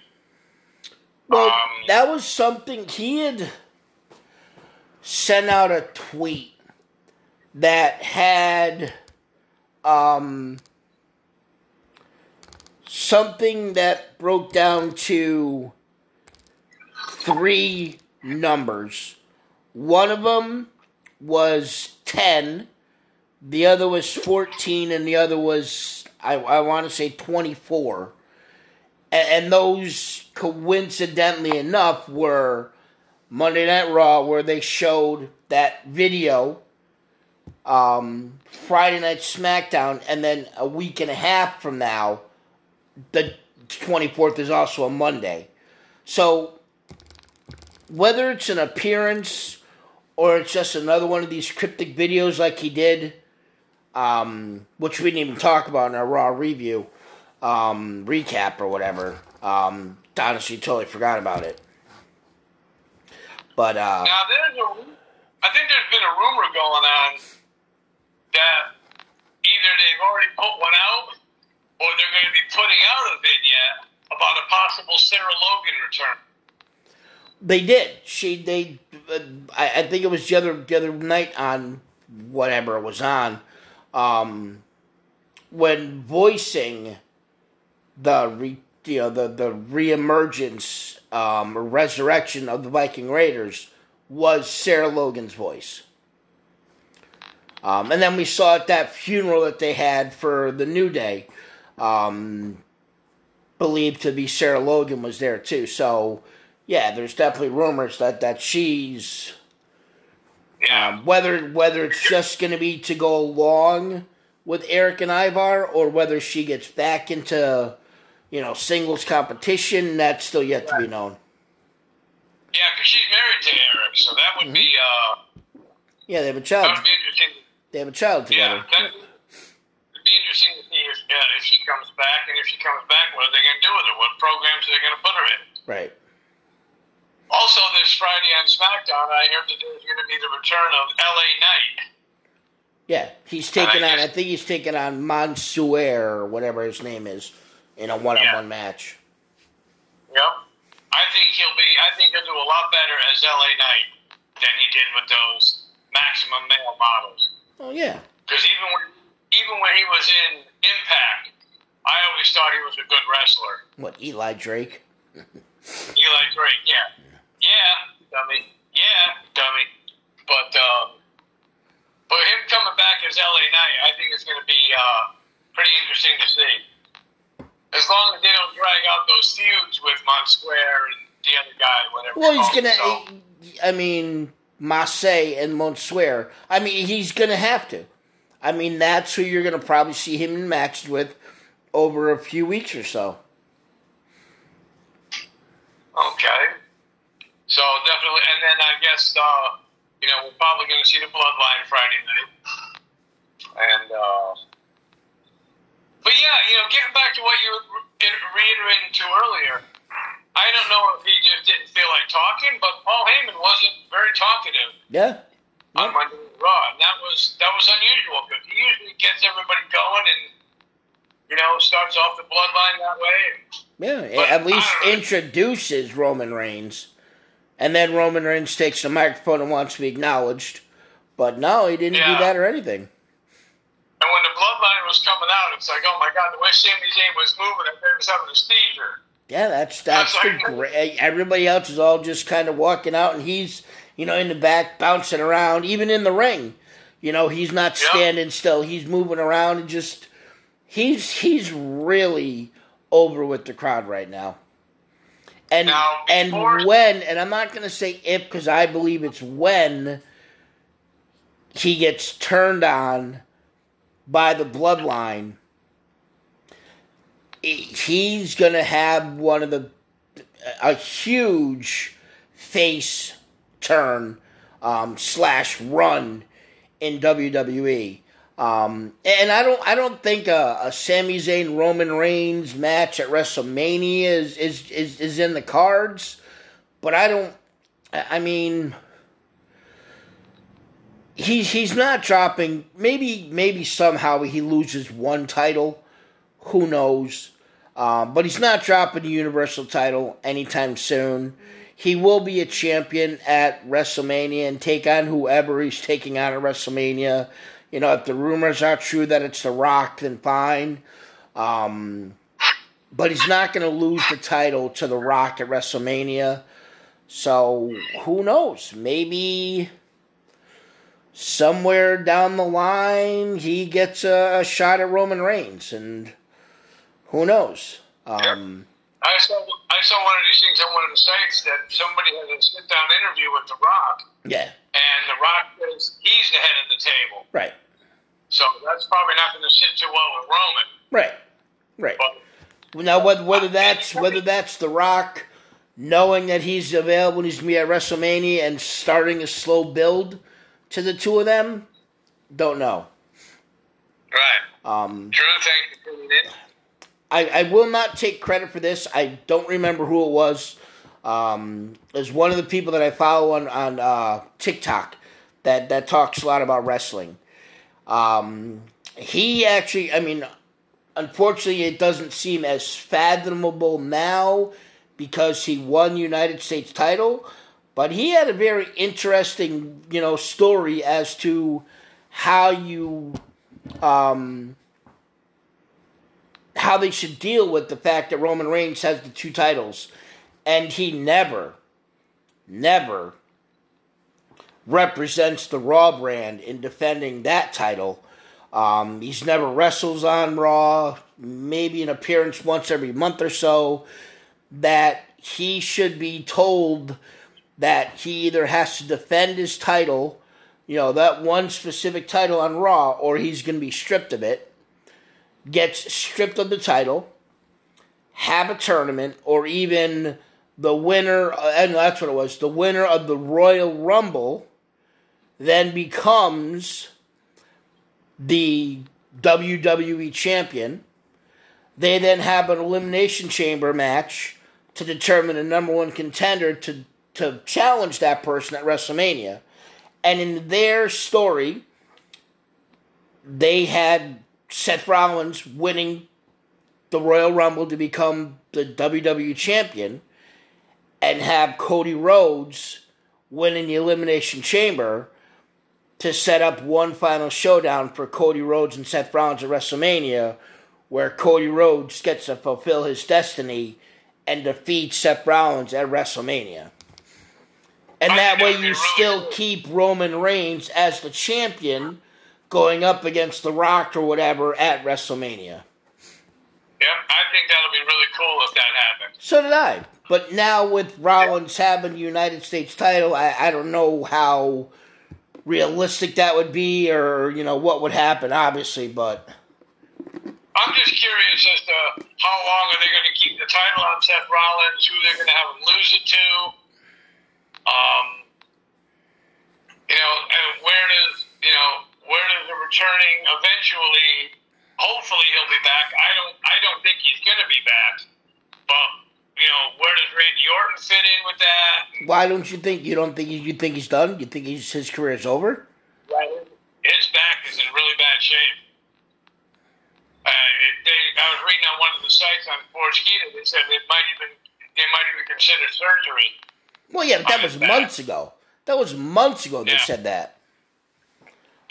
[SPEAKER 1] Well, um, that was something he had sent out a tweet that had um, something that broke down to three numbers. One of them was 10, the other was 14, and the other was, I, I want to say, 24. And, and those, coincidentally enough, were Monday Night Raw, where they showed that video, um, Friday Night SmackDown, and then a week and a half from now, the 24th is also a Monday. So, whether it's an appearance or it's just another one of these cryptic videos like he did, um, which we didn't even talk about in our Raw review, um, recap or whatever. Um, honestly, totally forgot about it. But uh,
[SPEAKER 2] now there's a, I think there's been a rumor going on that either they've already put one out or they're going to be putting out a vignette about a possible Sarah Logan return.
[SPEAKER 1] They did. She they. Uh, I, I think it was the other the other night on whatever it was on, um, when voicing the re, you know the the reemergence um, or resurrection of the Viking Raiders was Sarah Logan's voice. Um, and then we saw at that funeral that they had for the New Day, um, believed to be Sarah Logan was there too. So yeah, there's definitely rumors that that she's
[SPEAKER 2] Yeah.
[SPEAKER 1] um, whether whether it's just going to be to go along with Erik and Ivar, or whether she gets back into you know singles competition, that's still yet to be known.
[SPEAKER 2] yeah, because she's married to Erik, so that would be uh,
[SPEAKER 1] Yeah, they have a
[SPEAKER 2] that
[SPEAKER 1] child.
[SPEAKER 2] would be interesting.
[SPEAKER 1] They have a child together.
[SPEAKER 2] Yeah, that would be interesting to see if, uh, if she comes back, and if she comes back, what are they going to do with her? What programs are they going to put her in?
[SPEAKER 1] Right.
[SPEAKER 2] Also, this Friday on SmackDown, I heard that there's going to be the return of LA Knight.
[SPEAKER 1] Yeah, he's taking
[SPEAKER 2] I
[SPEAKER 1] on. I think he's taking on Mansoor or whatever his name is in a one-on-one match.
[SPEAKER 2] Yep. I think he'll be. I think he'll do a lot better as LA Knight than he did with those Maximum Male models.
[SPEAKER 1] Oh yeah.
[SPEAKER 2] Because even when even when he was in Impact, I always thought he was a good wrestler.
[SPEAKER 1] What Eli Drake?
[SPEAKER 2] Eli Drake, yeah, yeah, dummy, yeah, dummy. But um, but him coming back as LA Knight, I think it's going to be uh, pretty interesting to see. As long as they don't drag out those feuds with Mont Square and the other guy, whatever.
[SPEAKER 1] Well, he's gonna.
[SPEAKER 2] So,
[SPEAKER 1] I mean, Marseille and Mansoor. I mean, he's gonna have to. I mean, that's who you're gonna probably see him in matches with over a few weeks or so.
[SPEAKER 2] Okay. So definitely, and then I guess uh, you know we're probably going to see the Bloodline Friday night, and uh, but yeah, you know, getting back to what you were re- reiterating to earlier, I don't know if he just didn't feel like talking, but Paul Heyman wasn't very talkative
[SPEAKER 1] Yeah.
[SPEAKER 2] on Monday Night Raw, and that was that was unusual because he usually gets everybody going and you know starts off the Bloodline that way.
[SPEAKER 1] Yeah.
[SPEAKER 2] But
[SPEAKER 1] At least
[SPEAKER 2] I don't know.
[SPEAKER 1] introduces Roman Reigns, and then Roman Reigns takes the microphone and wants to be acknowledged. But no, he didn't
[SPEAKER 2] Yeah.
[SPEAKER 1] do that or anything.
[SPEAKER 2] And when the bloodline was coming out, it's like, oh my god, the way Sami Zayn was moving, I thought he was having a seizure.
[SPEAKER 1] Yeah, that's that's the great. Eh, everybody else is all just kind of walking out, and he's you know in the back bouncing around, even in the ring. You know, he's not
[SPEAKER 2] Yeah.
[SPEAKER 1] standing still. He's moving around and just he's he's really over with the crowd right now. And
[SPEAKER 2] Now,
[SPEAKER 1] and when and I'm not going to say if because I believe it's when he gets turned on by the bloodline he's gonna have one of the a huge face turn um, slash run in WWE. Um, and I don't I don't think a, a Sami Zayn Roman Reigns match at WrestleMania is, is is is in the cards, but I don't. I mean. He's he's not dropping. Maybe maybe somehow he loses one title. Who knows? Um, but he's not dropping the Universal title anytime soon. He will be a champion at WrestleMania and take on whoever he's taking on at WrestleMania. You know, if the rumors are true that it's The Rock, then fine. Um, but he's not going to lose the title to The Rock at WrestleMania. So who knows? Maybe somewhere down the line he gets a, a shot at Roman Reigns, and who knows? Um,
[SPEAKER 2] I saw I saw one of these things on one of the sites that somebody had a sit down interview with The Rock,
[SPEAKER 1] yeah,
[SPEAKER 2] and The Rock says he's the head of the table.
[SPEAKER 1] right,
[SPEAKER 2] So that's probably not going to sit too well with Roman.
[SPEAKER 1] right, right.
[SPEAKER 2] But
[SPEAKER 1] Now, whether, whether that's whether that's The Rock knowing that he's available, and he's gonna be at WrestleMania, and starting a slow build to the two of them, don't know.
[SPEAKER 2] right,
[SPEAKER 1] Um,
[SPEAKER 2] Drew, thank you for tuning in.
[SPEAKER 1] I, I will not take credit for this. I don't remember who it was. Um, it's one of the people that I follow on on uh, TikTok that that talks a lot about wrestling. Um, he actually, I mean, unfortunately, it doesn't seem as fathomable now because he won United States title. But he had a very interesting, you know, story as to how you um, how they should deal with the fact that Roman Reigns has the two titles, and he never, never represents the Raw brand in defending that title. Um, he's never wrestles on Raw, maybe an appearance once every month or so. That he should be told that he either has to defend his title, you know, that one specific title on Raw, or he's going to be stripped of it gets stripped of the title, have a tournament, or even the winner, uh, and that's what it was, the winner of the Royal Rumble then becomes the WWE champion. They then have an elimination chamber match to determine a number one contender to, to challenge that person at WrestleMania. And in their story, they had Seth Rollins winning the Royal Rumble to become the WWE champion and have Cody Rhodes winning the Elimination Chamber to set up one final showdown for Cody Rhodes and Seth Rollins at WrestleMania where Cody Rhodes gets to fulfill his destiny and defeat Seth Rollins at WrestleMania. And that way you still keep Roman Reigns as the champion going up against The Rock or whatever at WrestleMania.
[SPEAKER 2] Yeah, I think that'll be really cool if that happens.
[SPEAKER 1] So did I. But now with Rollins having the United States title, I, I don't know how realistic that would be or, you know, what would happen, obviously, but
[SPEAKER 2] I'm just curious as to how long are they going to keep the title on Seth Rollins, who they're going to have him lose it to. Um, you know, and where does you know where does the returning eventually? Hopefully he'll be back. I don't. I don't think he's going to be back. But you know, where does Randy Orton fit in with that?
[SPEAKER 1] why don't you think you don't think you think he's done? You think he's, his career is over?
[SPEAKER 2] Right. His back is in really bad shape. Uh, it, they, I was reading on one of the sites on Sportskeeda. They said they might even they might even consider surgery.
[SPEAKER 1] Well, yeah, but that was
[SPEAKER 2] Back.
[SPEAKER 1] months ago. That was months ago they
[SPEAKER 2] Yeah.
[SPEAKER 1] said that.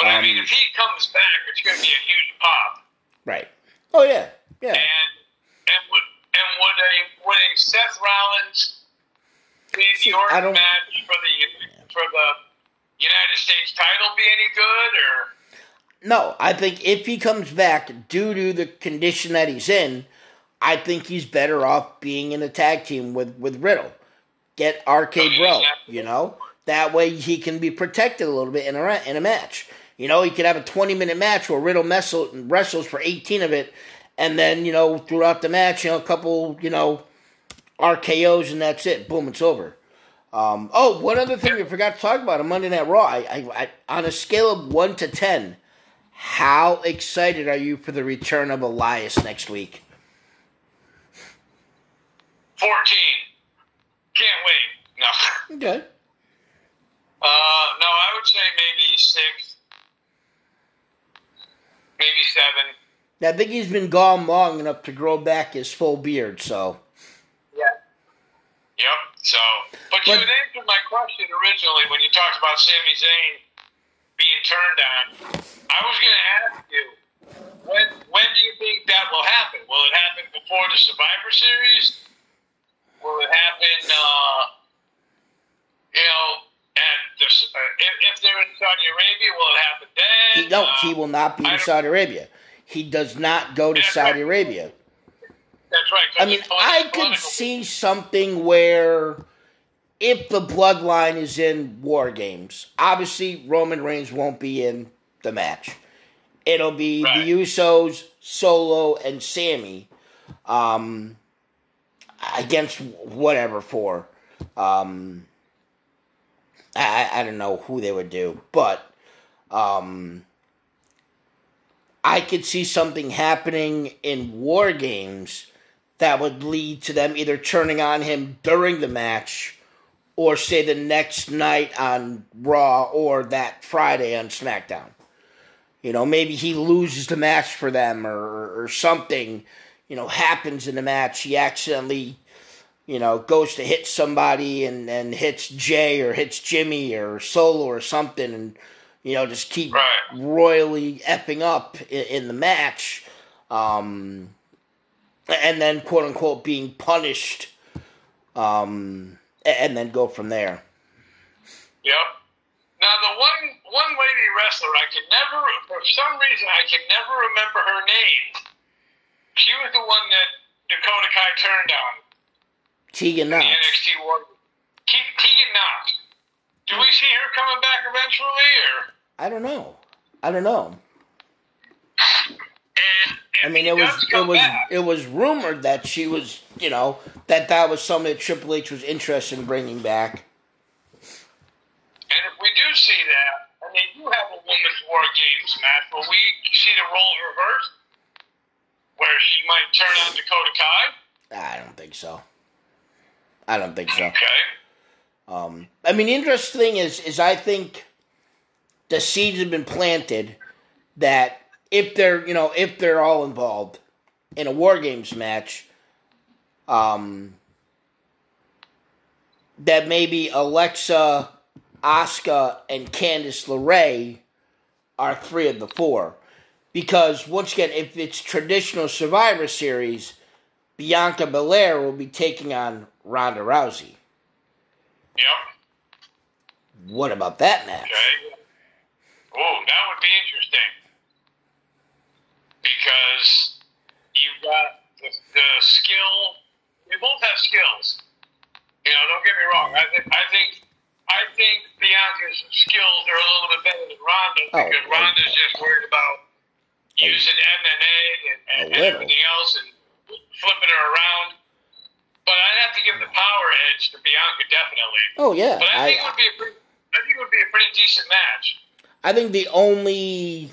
[SPEAKER 2] But I
[SPEAKER 1] Um,
[SPEAKER 2] mean, if he comes back, it's going to be a huge pop.
[SPEAKER 1] Right. Oh yeah. Yeah.
[SPEAKER 2] And and would and would a would a Seth Rollins
[SPEAKER 1] See, I
[SPEAKER 2] Orton match for the for the United States title be any good or?
[SPEAKER 1] No, I think if he comes back due to the condition that he's in, I think he's better off being in a tag team with, with Riddle. Get RK Bro, you know? That way he can be protected a little bit in a, in a match. You know, he could have a 20 minute match where Riddle wrestles for 18 of it, and then, you know, throughout the match, you know, a couple, you know, RKOs and that's it. Boom, it's over. Um, oh, one other thing we forgot to talk about on Monday Night Raw. I, I, I, on a scale of 1 to 10, how excited are you for the return of Elias next week?
[SPEAKER 2] 14. Can't wait. No.
[SPEAKER 1] Okay.
[SPEAKER 2] Uh, no, I would say maybe six, maybe seven.
[SPEAKER 1] I think he's been gone long enough to grow back his full beard, so.
[SPEAKER 2] Yeah. Yep. So, but, you
[SPEAKER 1] But-
[SPEAKER 2] had answered my question originally when you talked about Sami Zayn being turned on. I was going to ask you when when do you think that will happen? Will it happen before the Survivor Series? Will it happen? Uh, you know, and this, uh, if, if they're in Saudi Arabia? Will it happen then?
[SPEAKER 1] He no,
[SPEAKER 2] Uh,
[SPEAKER 1] he will not be in Saudi Arabia. He does not go to Saudi
[SPEAKER 2] right.
[SPEAKER 1] Arabia.
[SPEAKER 2] That's right.
[SPEAKER 1] I mean, I could see something where if the bloodline is in War Games, obviously Roman Reigns won't be in the match. It'll be
[SPEAKER 2] Right.
[SPEAKER 1] the Usos, Solo, and Sami um, against whatever for. Um, I, I don't know who they would do, but um, I could see something happening in War Games that would lead to them either turning on him during the match or say the next night on Raw or that Friday on SmackDown. You know, maybe he loses the match for them or, or something, you know, happens in the match. He accidentally, you know, goes to hit somebody and, and hits Jey or hits Jimmy or Solo or something and, you know, just keep
[SPEAKER 2] Right.
[SPEAKER 1] royally effing up in, in the match. Um, and then, quote unquote, being punished. Um, and then go from there.
[SPEAKER 2] Yep. Now the one one lady wrestler I can never for some reason I can never remember her name. She was the one that Dakota Kai turned on
[SPEAKER 1] Tegan Nox.
[SPEAKER 2] NXT War. Ke- Tegan Nox. Do we see her coming back eventually, or?
[SPEAKER 1] I don't know. I don't know.
[SPEAKER 2] And,
[SPEAKER 1] I mean, it was it was
[SPEAKER 2] back.
[SPEAKER 1] it was rumored that she was, you know, that that was something that Triple H was interested in bringing back.
[SPEAKER 2] And if we do see that, and they do have a women's War Games match, will we see the roles reversed, where she might turn on Dakota Kai?
[SPEAKER 1] I don't think so. I don't think so.
[SPEAKER 2] Okay.
[SPEAKER 1] Um, I mean, the interesting thing is, is I think the seeds have been planted that if they're, you know, if they're all involved in a War Games match, um, that maybe Alexa, Asuka, and Candice LeRae are three of the four. Because once again, if it's traditional Survivor Series, Bianca Belair will be taking on Ronda Rousey.
[SPEAKER 2] Yep.
[SPEAKER 1] What about that match?
[SPEAKER 2] Okay. Oh, that would be interesting. Because you've got the, the skill. They both have skills. You know, don't get me wrong. I think I think I think Bianca's skills are a little bit better than Ronda's
[SPEAKER 1] Oh,
[SPEAKER 2] because
[SPEAKER 1] oh.
[SPEAKER 2] Ronda's oh. just worried about oh, using MMA and, and, and everything else and flipping her around. But I'd have to give the power edge to Bianca definitely.
[SPEAKER 1] Oh yeah,
[SPEAKER 2] But I, think it would be a pretty, I think it would be a pretty decent match.
[SPEAKER 1] I think the only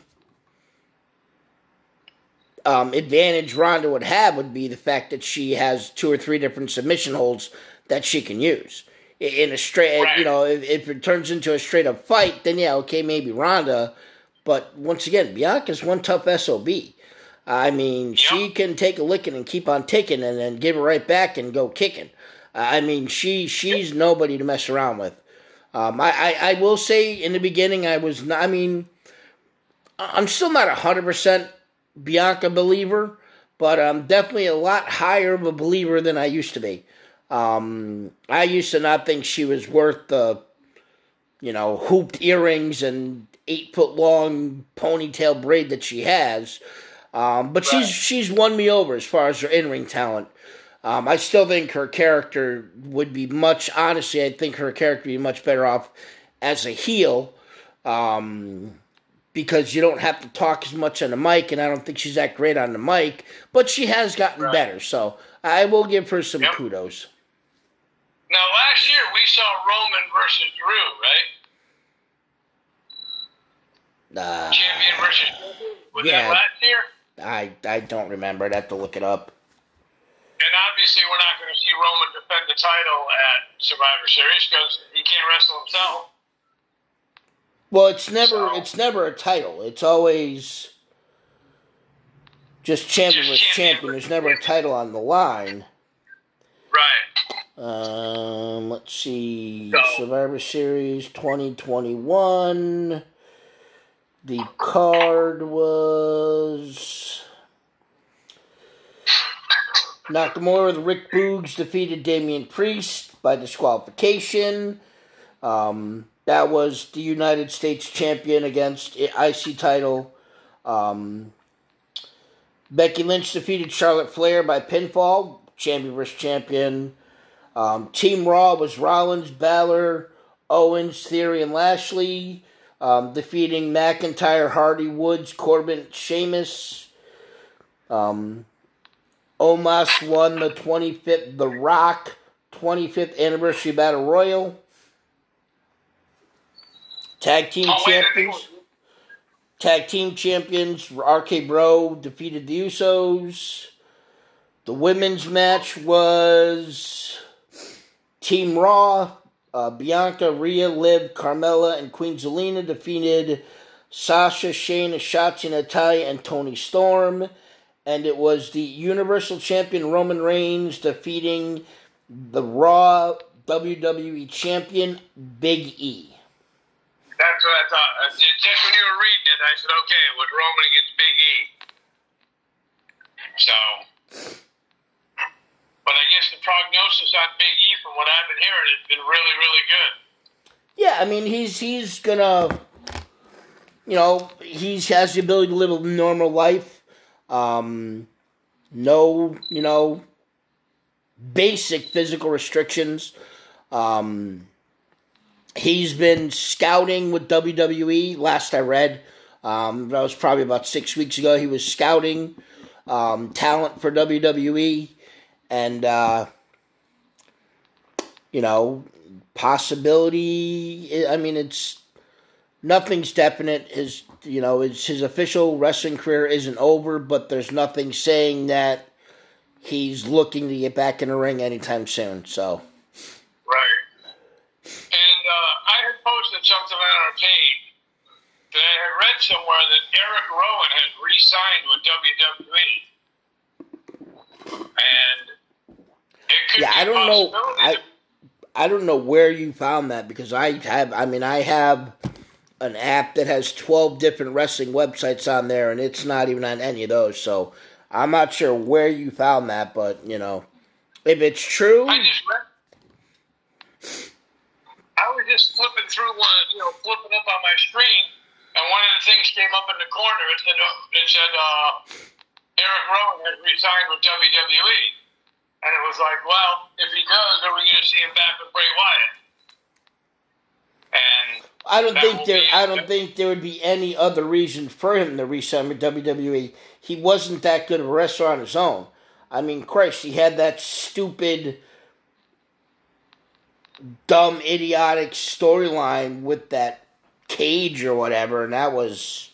[SPEAKER 1] um, advantage Ronda would have would be the fact that she has two or three different submission holds that she can use in a straight.
[SPEAKER 2] Right.
[SPEAKER 1] You know, if, if it turns into a straight up fight, then yeah, okay, maybe Ronda. But once again, Bianca's one tough sob. I mean, she can take a licking and keep on ticking, and then give it right back and go kicking. I mean, she she's nobody to mess around with. Um, I, I, I will say in the beginning I was not. I mean, I'm still not a hundred percent Bianca believer, but I'm definitely a lot higher of a believer than I used to be. Um, I used to not think she was worth the, you know, hooped earrings and eight foot long ponytail braid that she has. Um, but
[SPEAKER 2] Right.
[SPEAKER 1] she's she's won me over as far as her in ring talent. Um, I still think her character would be much. Honestly, I think her character would be much better off as a heel, um, because you don't have to talk as much on the mic, and I don't think she's that great on the mic. But she has gotten
[SPEAKER 2] Right.
[SPEAKER 1] better, so I will give her some
[SPEAKER 2] Yep.
[SPEAKER 1] kudos.
[SPEAKER 2] Now, last year we saw Roman versus Drew, right?
[SPEAKER 1] Uh,
[SPEAKER 2] Champion versus. Was
[SPEAKER 1] yeah.
[SPEAKER 2] that last year?
[SPEAKER 1] I I don't remember. I'd have to look it up.
[SPEAKER 2] And obviously, we're not going to see Roman defend the title at Survivor Series because he can't wrestle himself.
[SPEAKER 1] Well, it's never
[SPEAKER 2] So-
[SPEAKER 1] it's never a title. It's always just champion
[SPEAKER 2] Just champion
[SPEAKER 1] champion. There's never a title on the line.
[SPEAKER 2] Right.
[SPEAKER 1] Um, let's see.
[SPEAKER 2] So-
[SPEAKER 1] Survivor Series 2021. The card was Nakamura with Rick Boogs defeated Damian Priest by disqualification. Um, that was the United States champion against IC title. Um, Becky Lynch defeated Charlotte Flair by pinfall, champion versus champion. Um, Team Raw was Rollins, Balor, Owens, Theory, and Lashley, um, defeating McIntyre, Hardy, Woods, Corbin, Sheamus. Um, Omos won the 25th The Rock 25th Anniversary Battle Royal. Tag Team
[SPEAKER 2] Oh, wait, I think it
[SPEAKER 1] Champions. Tag Team Champions RK Bro defeated the Usos. The women's match was Team Raw. Uh, Bianca, Rhea, Liv, Carmella, and Queen Zelina defeated Sasha, Shayna, Shotzi, Natalya, and Toni Storm. And it was the Universal Champion Roman Reigns defeating the Raw WWE Champion Big E.
[SPEAKER 2] That's what I thought. Uh, ju- Just when you were reading it, I said, okay, it was Roman against Big E. So, but I guess the prognosis on Big E, from what I've been hearing, has been really, really good.
[SPEAKER 1] Yeah, I mean he's he's gonna, you know, he has the ability to live a normal life. Um, no, you know, basic physical restrictions. Um, he's been scouting with WWE. Last I read, um, that was probably about six weeks ago. He was scouting um, talent for WWE, and uh, you know, possibility. I mean, it's nothing's definite. His you know his his official wrestling career isn't over, but there's nothing saying that he's looking to get back in the ring anytime soon. So
[SPEAKER 2] Right. And uh, I had posted something on our page that I had read somewhere that Erick Rowan has re-signed with WWE, and
[SPEAKER 1] yeah, I don't know. I I don't know where you found that because I have. I mean, I have an app that has twelve different wrestling websites on there, and it's not even on any of those. So I'm not sure where you found that, but you know, if it's true.
[SPEAKER 2] I just read. I was just flipping through one, you know, flipping up on my screen, and one of the things came up in the corner. It said, uh, "It said uh, Erick Rowan has resigned with WWE," and it was like, "Well, if he does, are we're going to see him back with Bray Wyatt?" And
[SPEAKER 1] I don't think there. I don't think there would be any other reason for him to resign with WWE. He wasn't that good of a wrestler on his own. I mean, Christ, he had that stupid, dumb, idiotic storyline with that cage or whatever, and that was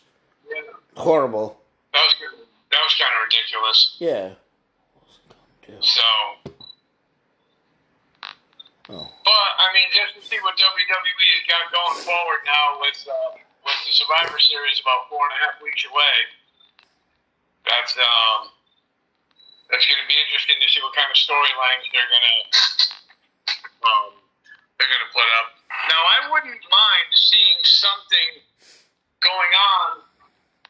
[SPEAKER 2] yeah,
[SPEAKER 1] horrible.
[SPEAKER 2] that was that was kind of ridiculous.
[SPEAKER 1] Yeah.
[SPEAKER 2] So,
[SPEAKER 1] Oh.
[SPEAKER 2] but I mean, just to see what WWE has got going forward now with uh, with the Survivor Series about four and a half weeks away, that's um, that's going to be interesting to see what kind of storylines they're going to um, they're going to put up. Now, I wouldn't mind seeing something going on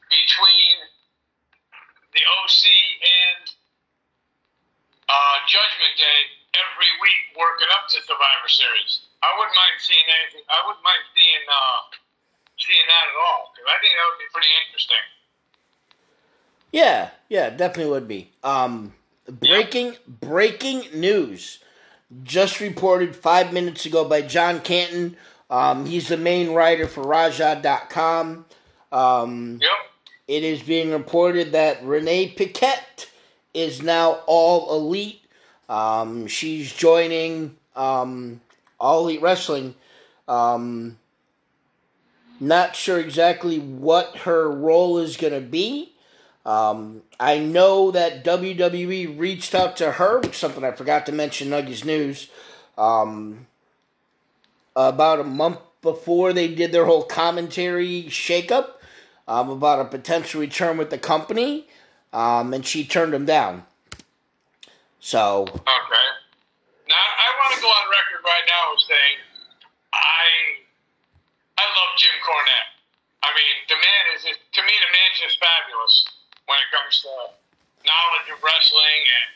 [SPEAKER 2] between the OC and uh, Judgment Day every week working up Series. I wouldn't mind seeing anything. I wouldn't mind seeing uh, seeing that at all because I think that would be pretty interesting.
[SPEAKER 1] Yeah, yeah, definitely would be. Um, breaking breaking news, just reported five minutes ago by John Canton. Um, he's the main writer for Raja.com. Um,
[SPEAKER 2] Yep.
[SPEAKER 1] it is being reported that Renee Paquette is now all elite. Um, she's joining um, All Elite Wrestling. Um, not sure exactly what her role is going to be. Um, I know that WWE reached out to her, which is something I forgot to mention Nuggies News, um, about a month before they did their whole commentary shakeup um, about a potential return with the company, um, and she turned them down. So,
[SPEAKER 2] Okay. Now I want to go on record right now saying I I love Jim Cornette. I mean, the man is just, to me the man's just fabulous when it comes to knowledge of wrestling and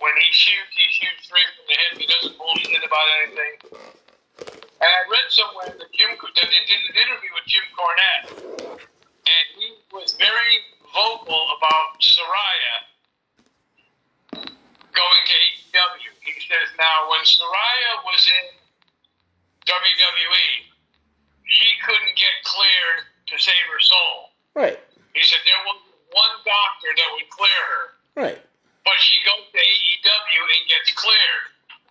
[SPEAKER 2] when he shoots, he shoots straight from the hip. He doesn't bullshit about anything. And I read somewhere that Jim that they did an interview with Jim Cornette, and he was very vocal about Saraya going to AEW. He says now when Saraya was in WWE, she couldn't get cleared to save her soul.
[SPEAKER 1] Right.
[SPEAKER 2] He said there was one doctor that would clear her,
[SPEAKER 1] Right.
[SPEAKER 2] but she goes to AEW and gets cleared.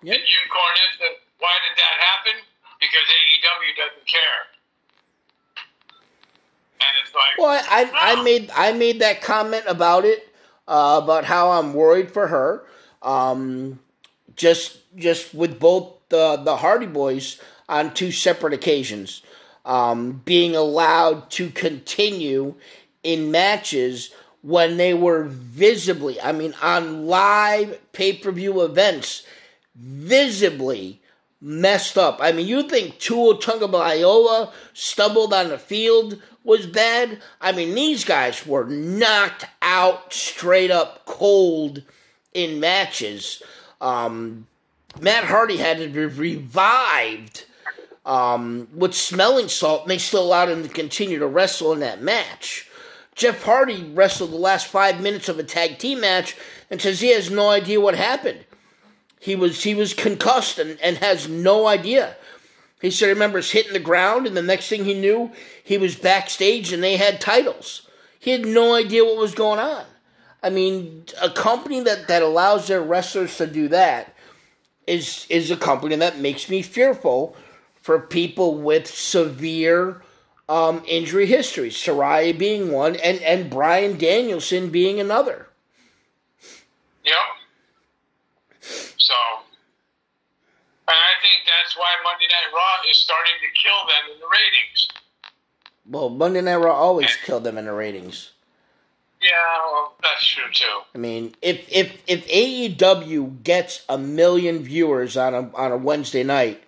[SPEAKER 1] Yep.
[SPEAKER 2] And Jim Cornette said, "Why did that happen? Because AEW doesn't care." And it's like,
[SPEAKER 1] Well, I, I, I made I made that comment about it, uh, about how I'm worried for her. Um, just just with both the the Hardy Boys on two separate occasions, um, being allowed to continue in matches when they were visibly, I mean, on live pay per view events, visibly messed up. I mean, you think Tua Tagovailoa stumbled on the field was bad? I mean, these guys were knocked out straight up cold in matches. Um, Matt Hardy had to be revived um, with smelling salt, and they still allowed him to continue to wrestle in that match. Jeff Hardy wrestled the last five minutes of a tag team match and says he has no idea what happened. He was he was concussed and, and has no idea. He said he remembers hitting the ground, and the next thing he knew, he was backstage and they had titles. He had no idea what was going on. I mean, a company that, that allows their wrestlers to do that is is a company that makes me fearful for people with severe um, injury histories. Saraya being one, and, and Bryan Danielson being another.
[SPEAKER 2] Yep. So, and I think that's why Monday Night Raw is starting to kill them in the ratings.
[SPEAKER 1] Well, Monday Night Raw always killed them in the ratings.
[SPEAKER 2] Yeah, well, that's true too.
[SPEAKER 1] I mean, if if if AEW gets a million viewers on a on a Wednesday night,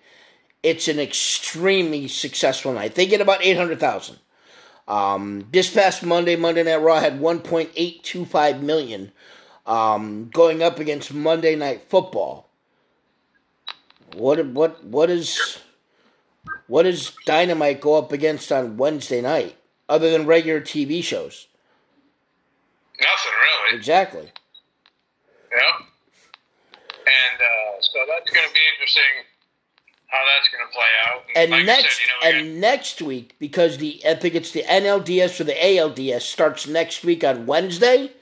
[SPEAKER 1] it's an extremely successful night. They get about eight hundred thousand. Um, this past Monday, Monday Night Raw had one point eight two five million, um, going up against Monday Night Football. What what what is what does Dynamite go up against on Wednesday night other than regular TV shows?
[SPEAKER 2] Nothing really.
[SPEAKER 1] Exactly.
[SPEAKER 2] Yep. And uh, so that's going to be interesting how that's going to play out.
[SPEAKER 1] And
[SPEAKER 2] like
[SPEAKER 1] next
[SPEAKER 2] said, you know, we
[SPEAKER 1] and next week because the I think it's the NLDS or the ALDS starts next week on Wednesday,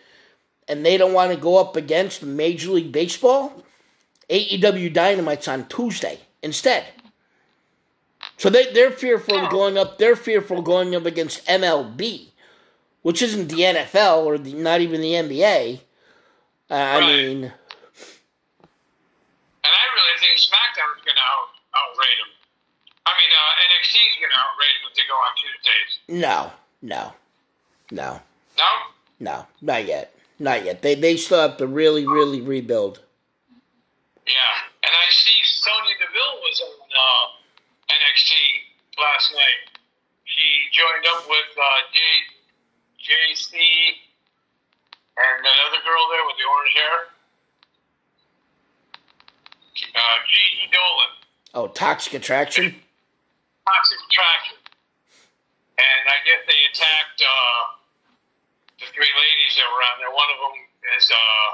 [SPEAKER 1] and they don't want to go up against Major League Baseball. AEW Dynamite's on Tuesday instead. So they they're fearful of going up. They're fearful going up against MLB, which isn't the NFL or the, not even the NBA. Uh, I mean,
[SPEAKER 2] and I really think SmackDown's going to out, outrate them. I mean, uh, NXT's going to outrate them if they go on Tuesdays.
[SPEAKER 1] no, no, no.
[SPEAKER 2] No?
[SPEAKER 1] No, not yet. Not yet. They they still have to really, really rebuild.
[SPEAKER 2] Yeah. And I see Sonya Deville was on uh, NXT last night. She joined up with uh, J, Jacy and another girl there with the orange hair. Uh, Gigi Dolan.
[SPEAKER 1] Oh, toxic attraction.
[SPEAKER 2] Toxic Attraction. And I guess they attacked uh, the three ladies that were on there. One of them is uh,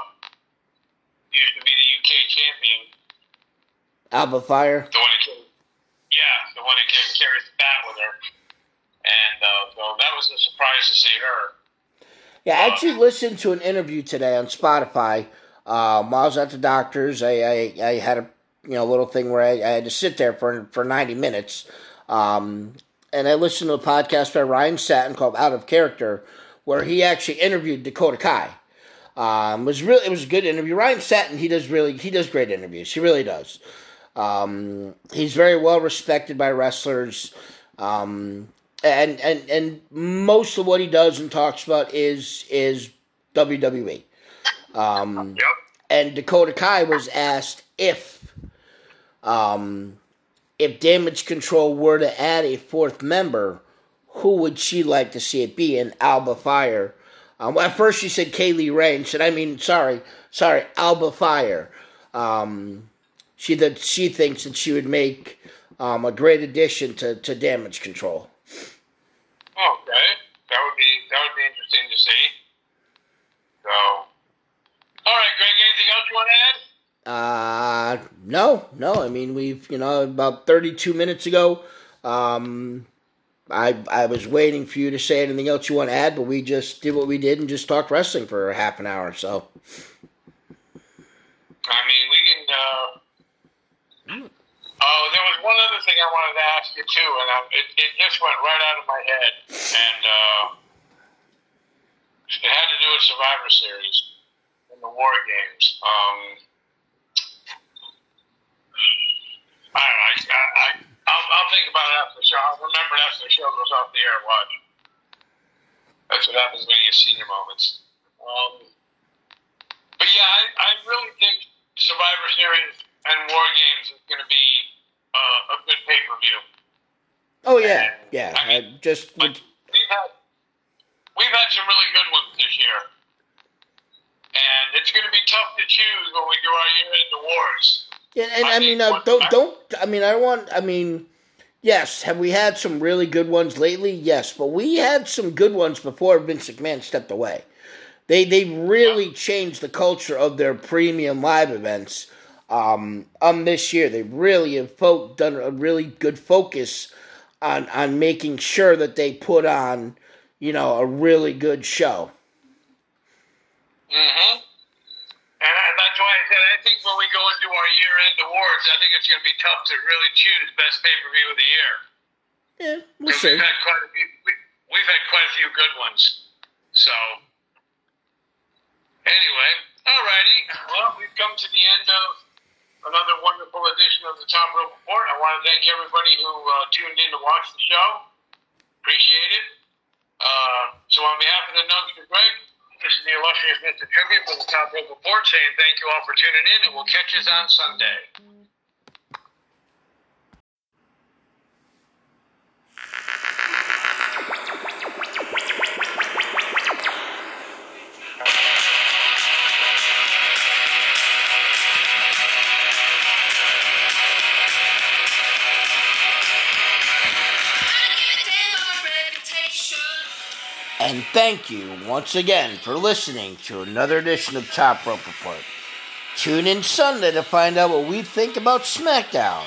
[SPEAKER 2] used to be the UK champion.
[SPEAKER 1] Alba Fyre.
[SPEAKER 2] The one that yeah, the one that carries the bat with her. And uh, so that was a surprise to see her.
[SPEAKER 1] Yeah, I actually listened to an interview today on Spotify. Um, while I was at the doctor's, I, I, I had a you know little thing where I, I had to sit there for for ninety minutes, um, and I listened to a podcast by Ryan Satin called Out of Character, where he actually interviewed Dakota Kai. Um, it was really it was a good interview. Ryan Satin he does really he does great interviews. He really does. Um, he's very well respected by wrestlers. Um, and, and and most of what he does and talks about is is WWE. Um,
[SPEAKER 2] Yep.
[SPEAKER 1] and Dakota Kai was asked if um, if Damage Control were to add a fourth member, who would she like to see it be? And Alba Fyre. Um, at first she said Kay Lee Ray, and said, I mean, sorry, sorry, Alba Fyre. Um, she that she thinks that she would make um, a great addition to, to damage control.
[SPEAKER 2] Okay, that would be that would be interesting to see. So, all right, Greg. Anything else you want to add?
[SPEAKER 1] Uh, no, no. I mean, we've you know about thirty-two minutes ago. Um, I I was waiting for you to say anything else you want to add, but we just did what we did and just talked wrestling for half an hour. So.
[SPEAKER 2] I mean, oh, there was one other thing I wanted to ask you too, and I, it it just went right out of my head, and uh, it had to do with Survivor Series and the War Games. Um, I don't know. I, I, I'll, I'll think about it after the show. I'll remember it after the show goes off the air watch. That's what happens when you get senior moments. Um, but yeah, I, I really think Survivor Series and War Games is going to be uh, a good pay per view.
[SPEAKER 1] Oh yeah, yeah.
[SPEAKER 2] I mean,
[SPEAKER 1] I just
[SPEAKER 2] But we've had we've had some really good ones this year, and it's going to be tough to choose when we do our year end awards.
[SPEAKER 1] Yeah, and I
[SPEAKER 2] I
[SPEAKER 1] mean,
[SPEAKER 2] mean,
[SPEAKER 1] uh, don't don't. I mean, I want. I mean, yes. Have we had some really good ones lately? Yes, but we had some good ones before Vince McMahon stepped away. They they really changed the culture of their premium live events. Um, um, this year they really have fo- done a really good focus on on making sure that they put on, you know, a really good show.
[SPEAKER 2] Mm-hmm. And I, that's why I said I think when we go into our year end awards, I think it's going to be tough to really choose best pay per view of the year.
[SPEAKER 1] Yeah, we'll see.
[SPEAKER 2] We've had quite a few. We, we've had quite a few good ones. So, anyway, alrighty. Well, we've come to the end of another wonderful edition of the Top Rope Report. I want to thank everybody who uh, tuned in to watch the show. Appreciate it. Uh, so, on behalf of the Nuggets, Greg, this is the illustrious Mr. Tribute for the Top Rope Report saying thank you all for tuning in, and we'll catch us on Sunday.
[SPEAKER 1] And thank you once again for listening to another edition of Top Rope Report. Tune in Sunday to find out what we think about SmackDown.